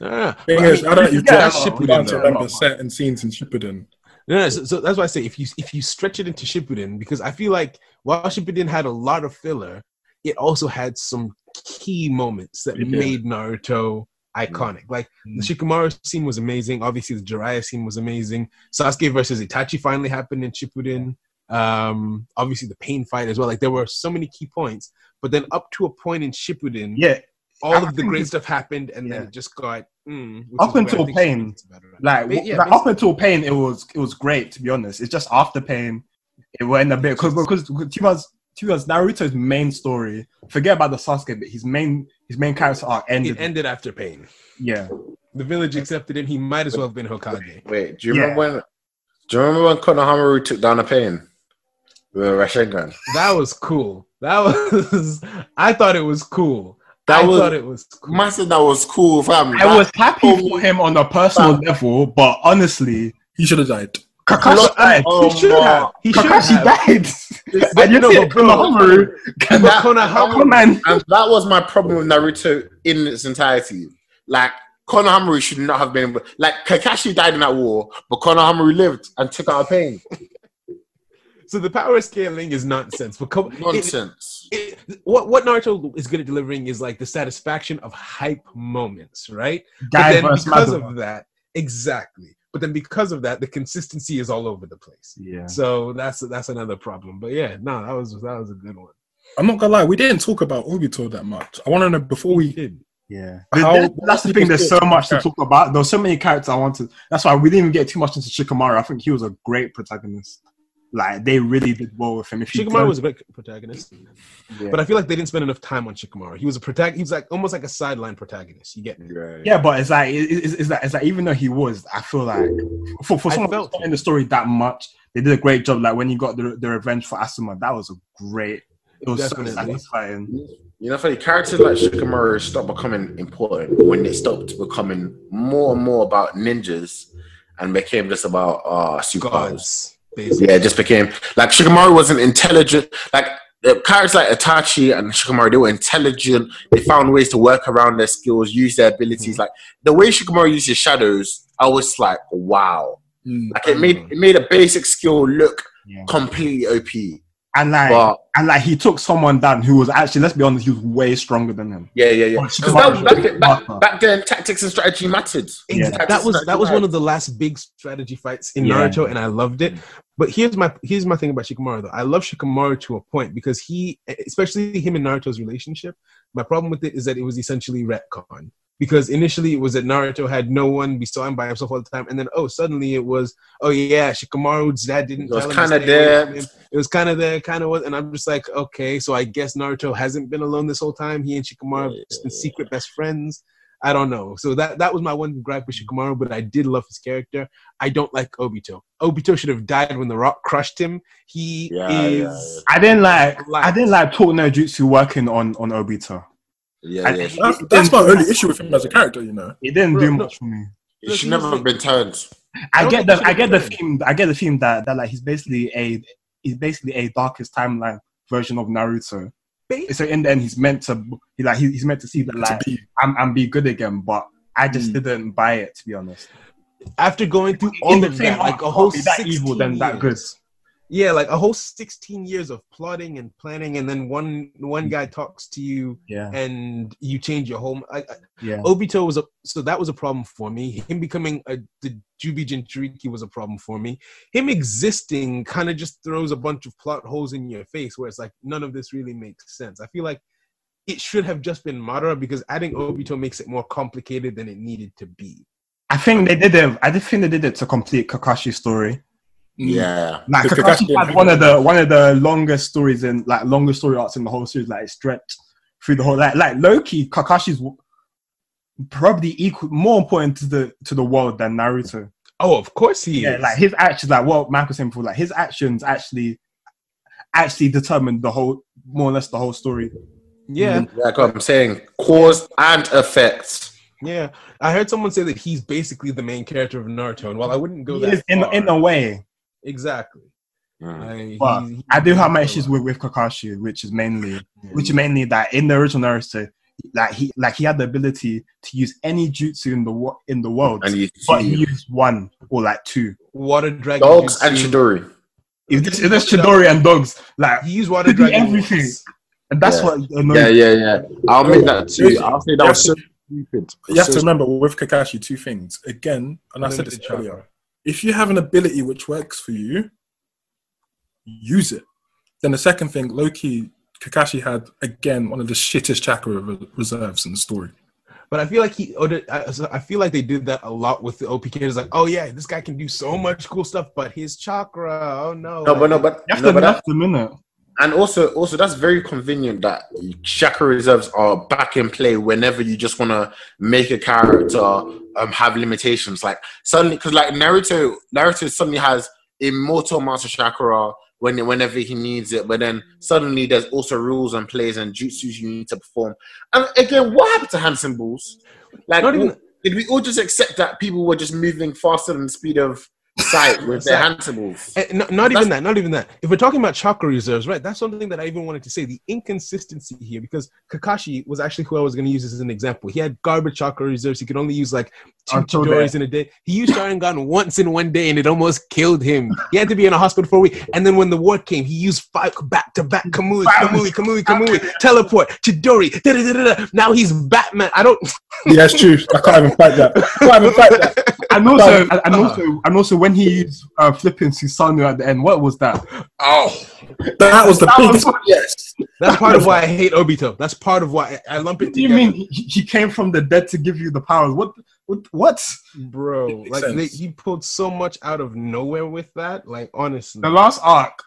Yeah. Thing But is, I don't, you've yeah, got that's you Shippuden can't though. remember certain scenes in Shippuden. No, no, so, so that's why I say if you if you stretch it into Shippuden, because I feel like while Shippuden had a lot of filler, it also had some key moments that did. made Naruto iconic. Like the Shikamaru scene was amazing. Obviously, the Jiraiya scene was amazing. Sasuke versus Itachi finally happened in Shippuden. Um, obviously the pain fight as well. Like there were so many key points, but then up to a point in Shippuden, Yeah, all I of the great stuff happened, and then it just got mm, Up is where I until Pain, Shippuden's better at. like, Ba- yeah, like up until pain, it was it was great to be honest. It's just after pain, it went a bit because because Tuba's Tuba's Naruto's main story. Forget about the Sasuke bit. His main his main character arc ended. it ended after pain. yeah, The village accepted him. He might as well have been Hokage. Wait, do you Yeah. remember when? Do you remember when Konohamaru took down a pain with a Rasengan? That was cool. That was. I thought it was cool. That I was- thought it was cool. Man said that was cool, fam. I was happy for him on a personal level, but honestly, He should have died. Kakashi died. Oh, he should have. He should Kakashi have. died. But and you know, bro, Konohamaru, but That- Konohamaru- come. And that was my problem with Naruto in its entirety. Like Konohamaru should not have been like Kakashi died in that war, but Konohamaru lived and took out a pain. So the power scaling is nonsense. But Ko- it- Nonsense. It- what what Naruto is good at delivering is like the satisfaction of hype moments, right? But then because Madara. of that, exactly. But then because of that, the consistency is all over the place. Yeah. So that's that's another problem. But yeah, no, that was that was a good one. I'm not gonna lie, we didn't talk about Obito that much. I want to know before we. did. Yeah, How- that's the thing. There's so much to talk about. There's so many characters I wanted. That's why we didn't even get too much into Shikamaru. I think he was a great protagonist. Like they really did well with him. If Shikamaru was a big protagonist, Yeah. but I feel like they didn't spend enough time on Shikamaru. He was a protag- He was like almost like a sideline protagonist. You get me? Yeah. yeah, but it's like it- it's, it's like it's like even though he was, I feel like for for someone felt felt in the story that much, they did a great job. Like when you got the the revenge for Asuma, that was a great. It was Definitely. so satisfying. You know, funny characters like Shikamaru stopped becoming important when they stopped becoming more and more about ninjas and became just about uh superpowers. Basically. Yeah, it just became like Shikamaru wasn't intelligent. Like the characters like Itachi and Shikamaru, they were intelligent. They found ways to work around their skills, use their abilities. Mm-hmm. Like the way Shikamaru used his shadows, I was like, wow. Mm. Like it made it made a basic skill look Yeah. completely OP. And like But and like he took someone down who was actually, let's be honest, he was way stronger than him. yeah, yeah, yeah. But 'Cause that, Shikamaru- back, then- back, back then, tactics and strategy mattered. Yeah. Tactics that was that was one of the last big strategy fights in Yeah. Naruto, and I loved it. But here's my here's my thing about Shikamaru though. I love Shikamaru to a point because he, especially him and Naruto's relationship. My problem with it is that it was essentially retcon. Because initially it was that Naruto had no one, we saw him by himself all the time, and then oh suddenly it was oh yeah Shikamaru's dad didn't It was kinda to there. It was kind of there, kind of was, and I'm just like okay, so I guess Naruto hasn't been alone this whole time. He and Shikamaru have just been secret best friends. I don't know. So that that was my one gripe with Shikamaru, but I did love his character. I don't like Obito. Obito should have died when the rock crushed him. He Yeah, yeah, is I didn't like Like- I didn't like Talk No Jutsu working on on Obito. Yeah, yeah. it- That's, that's my only issue with him as a character, you know. It didn't Bro, do much for me. It should never have been turned. I, get the I get the theme I get the theme that, that like he's basically a he's basically a darkest timeline version of Naruto. So in the end he's meant to he like he's meant to see that like to be. I'm and be good again, but I just Mm. didn't buy it to be honest. after going through all in the of same that, like a whole can't be that 16 evil than that good. Yeah, like a whole 16 years of plotting and planning, and then one one guy mm-hmm. talks to you Yeah, and you change your whole. I, I, yeah. Obito was a so that was a problem for me. Him becoming a the Jubi Jinchuriki was a problem for me. Him existing kind of just throws a bunch of plot holes in your face where it's like none of this really makes sense. I feel like it should have just been Madara because adding Obito makes it more complicated than it needed to be. I think they did it. I did think they did it to complete Kakashi's story. Mm. Yeah. Like Kakashi Kakashi had one of the one of the longest stories in like longest story arcs in the whole series. Like it stretched through the whole like like Loki. Kakashi's probably equal more important to the to the world than Naruto. Oh, of course he Yeah, is. like his actions, like what Mark was saying before, like his actions actually actually determined the whole more or less the whole story. yeah, Like I'm saying, cause and effect. yeah. I heard someone say that he's basically the main character of Naruto, and while I wouldn't go He that is in in a way. Exactly. Mm. I, But he- he- I do have my issues with, with Kakashi, which is mainly which is mainly that in the original Naruto, like he like he had the ability to use any jutsu in the wo- in the world, And you but he used one or like two. Water dragon. dogs jutsu. and Chidori. If this, if this Chidori and dogs, like, He used water He dragon. everything. once. and that's Yeah. what annoys Yeah, yeah, yeah. I'll admit that too. I'll say that was so stupid. You have to remember with Kakashi two things. Again, and I said this Limited chakra. earlier. If you have an ability which works for you, use it. Then the second thing, Loki, Kakashi had again one of the shittest chakra re- reserves in the story. But I feel like he. oh, I feel like they did that a lot with the OPK. It's like, oh yeah, this guy can do so much cool stuff, but his chakra. Oh no. No, but no, but You have no, to but that, nerf them and also, also that's very convenient that chakra reserves are back in play whenever you just want to make a character um have limitations. Like suddenly, because like Naruto, Naruto suddenly has immortal master chakra when whenever he needs it, but then suddenly there's also rules and plays and jutsus you need to perform. And again, what happened to hand symbols? Like, even- did we all just accept that people were just moving faster than the speed of sight with their Sight. hand symbols? Eh, not even that. Not even that. If we're talking about chakra reserves, right? That's something that I even wanted to say. The inconsistency here, because Kakashi was actually who I was going to use as an example. He had garbage chakra reserves. He could only use like two Until Chidoris in a day. He used Sharingan once in one day, and it almost killed him. He had to be in a hospital for a week. And then when the war came, he used five back to back Kamui, Kamui, Kamui, Kamui, teleport, Chidori. Da, da, da, da, da. Now he's Batman. I don't. Yeah, that's true. I can't even fight that. I can't even fight that. And also, and, and also, and also, when he used uh, flipping Susanoo at the end, what was that? Oh, that was the That was- biggest. Yes. That's part of why I hate Obito. That's part of why I, I lump it What do you mean he, he came from the dead to give you the powers? What? What? What? bro like they, he pulled so much out of nowhere with that like honestly The last arc,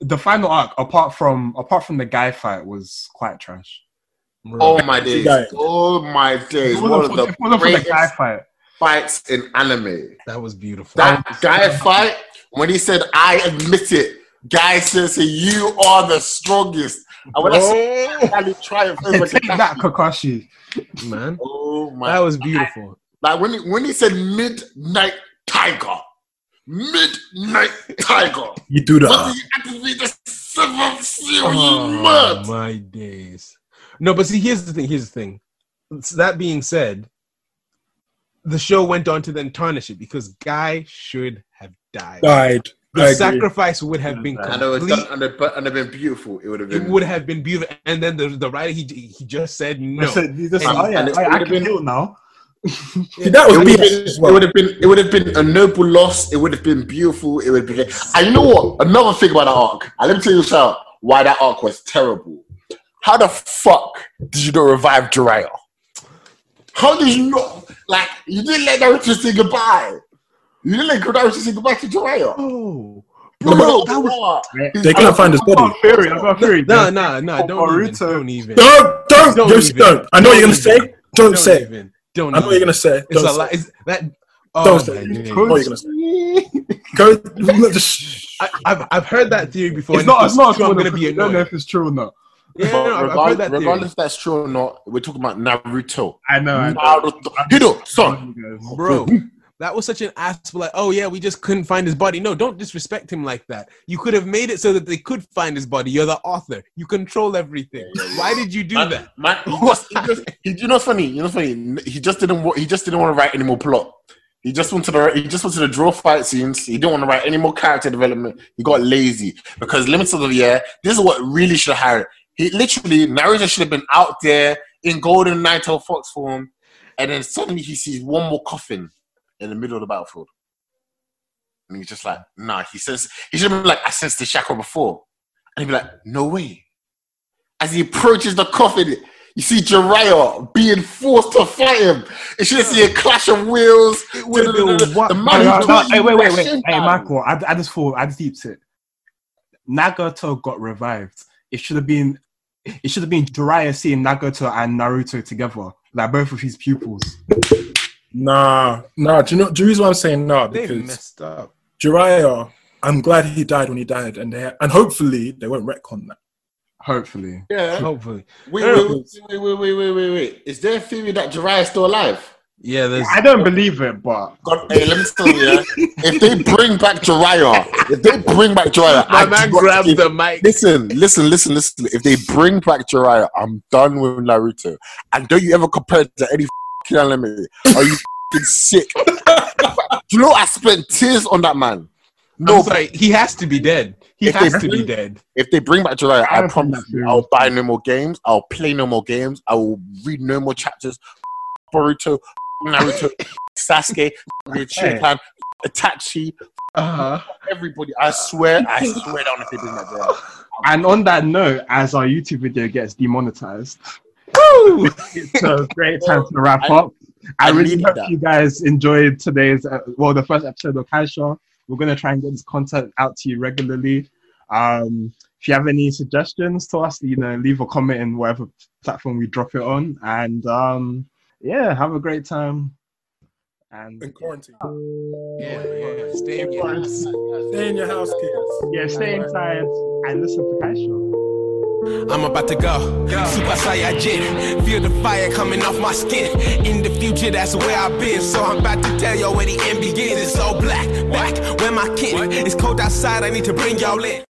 the final arc, apart from apart from the guy fight, was quite trash. bro. Oh my days! Oh my days! It One wasn't of for, the it the guy fight. Fights in anime. that was beautiful That guy fight when he said, "I admit it." Guy says, "You are the strongest." And when I triumph over Take that, Kakashi, Kakashi. man oh my! that was beautiful like when he, when he said "Midnight Tiger," Midnight Tiger. You do What that. did you activate the seventh seal? oh you mad? my days no but see here's the thing here's the thing So that being said the show went on to then tarnish it because guy should have died Died. the I agree. sacrifice would have been And it was complete done, and it, and it been beautiful. It would have been. it been. would have been beautiful and then the, the writer he, he just said no I said, this, And- oh yeah, and it I, I would've can been- heal now. See, that would have BS been. It would have been. It would have been a noble loss. It would have been beautiful. It would be. And you know what? Another thing about that arc. And let me tell you shout why that arc was terrible. How the fuck did you not revive Jiraiya? How did you not? Like you didn't let Naruto say goodbye. You didn't let Naruto say goodbye to Jiraiya. oh Bro, bro, that was? They couldn't find his body. a theory. I've got theory. no no no Oh, don't even, Boruto. don't even Don't, don't, Don't Yoshi, even. don't. I know what you're gonna say. Don't Don't say. even. Don't I know what you're gonna say. It's Don't a say. lot. That? Oh, Don't say. my I days. know what you're gonna say. Go. Just. I, I've I've heard that theory before. It's not. It's not. true, I'm gonna be I don't know if it's true or not. Yeah, But no, I've, I've regard- heard that regardless if that's true or not, we're talking about Naruto. I know. I know. Naruto. Hito, son. bro. That was such an ass. Like, oh yeah, we just couldn't find his body. No, don't disrespect him like that. You could have made it so that they could find his body. You're the author. You control everything. Why did you do Man, that? man, he just, he just, he, you know, funny. You know, funny. He just didn't. He just didn't want to write any more plot. He just wanted to. He just wanted to draw fight scenes. He didn't want to write any more character development. He got lazy because limited of the year. This is what really should have happened. He literally Naruto should have been out there in Golden Naito Fox form, and then suddenly he sees one more coffin in the middle of the battlefield, and he's just like, "Nah." He says he should have been like, "I sensed the chakra before," and he'd be like, "No way." As he approaches the coffin, you see Jiraiya being forced to fight him. You should see a clash of wheels. It would have been what? The man no, who no, taught Hey, you wait, wait, wait. Hey. Michael, I, I just thought I deeped it. Nagato got revived. It should have been. It should have been Jiraiya seeing Nagato and Naruto together, like both of his pupils. Nah, nah. Do you know? Do you the reason why I'm saying nah? They Because messed up. Jiraiya, I'm glad he died when he died, and they and hopefully they won't retcon that. Hopefully, Yeah. Hopefully, Wait, wait, wait, wait, wait, wait, wait, wait, wait. Is there a theory that Jiraiya is still alive? Yeah, there's. I don't believe it, but God, hey, let me tell you, yeah, if they bring back Jiraiya, if they bring back Jiraiya, My I man do not- grabs if- the mic. Listen, listen, listen, listen. If they bring back Jiraiya, I'm done with Naruto. And don't you ever compare it to any f***ing anime? Are you f***ing sick? Do you know I spent tears on that man. No, No, I'm sorry. He has to be dead. He If they has to be dead. if they bring back Jiraiya, I I promise you. I'll buy no more games. I'll play no more games. I will read no more chapters. Boruto, Naruto, Sasuke, Shinkan, Itachi, uh, everybody. I swear, I swear down if they bring back Jiraiya. and on that note, as our YouTube video gets demonetized, Woo! it's a great time to wrap I- up. I, I really hope that. you guys enjoyed today's, uh, well, the first episode of Kaisha. We're going to try and get this content out to you regularly. Um, if you have any suggestions to us, you know, leave a comment in whatever platform we drop it on. And um, yeah, have a great time. And In quarantine. Yeah, yeah. Stay in your house. Stay in your house, kids. yeah, stay inside and listen to Kaisha. I'm about to go. go. Super Saiyajin. Feel the fire coming off my skin. In the future, that's where I've been. So I'm about to tell y'all where the end begins. It's so black, black, where my kin. It's cold outside, I need to bring y'all in.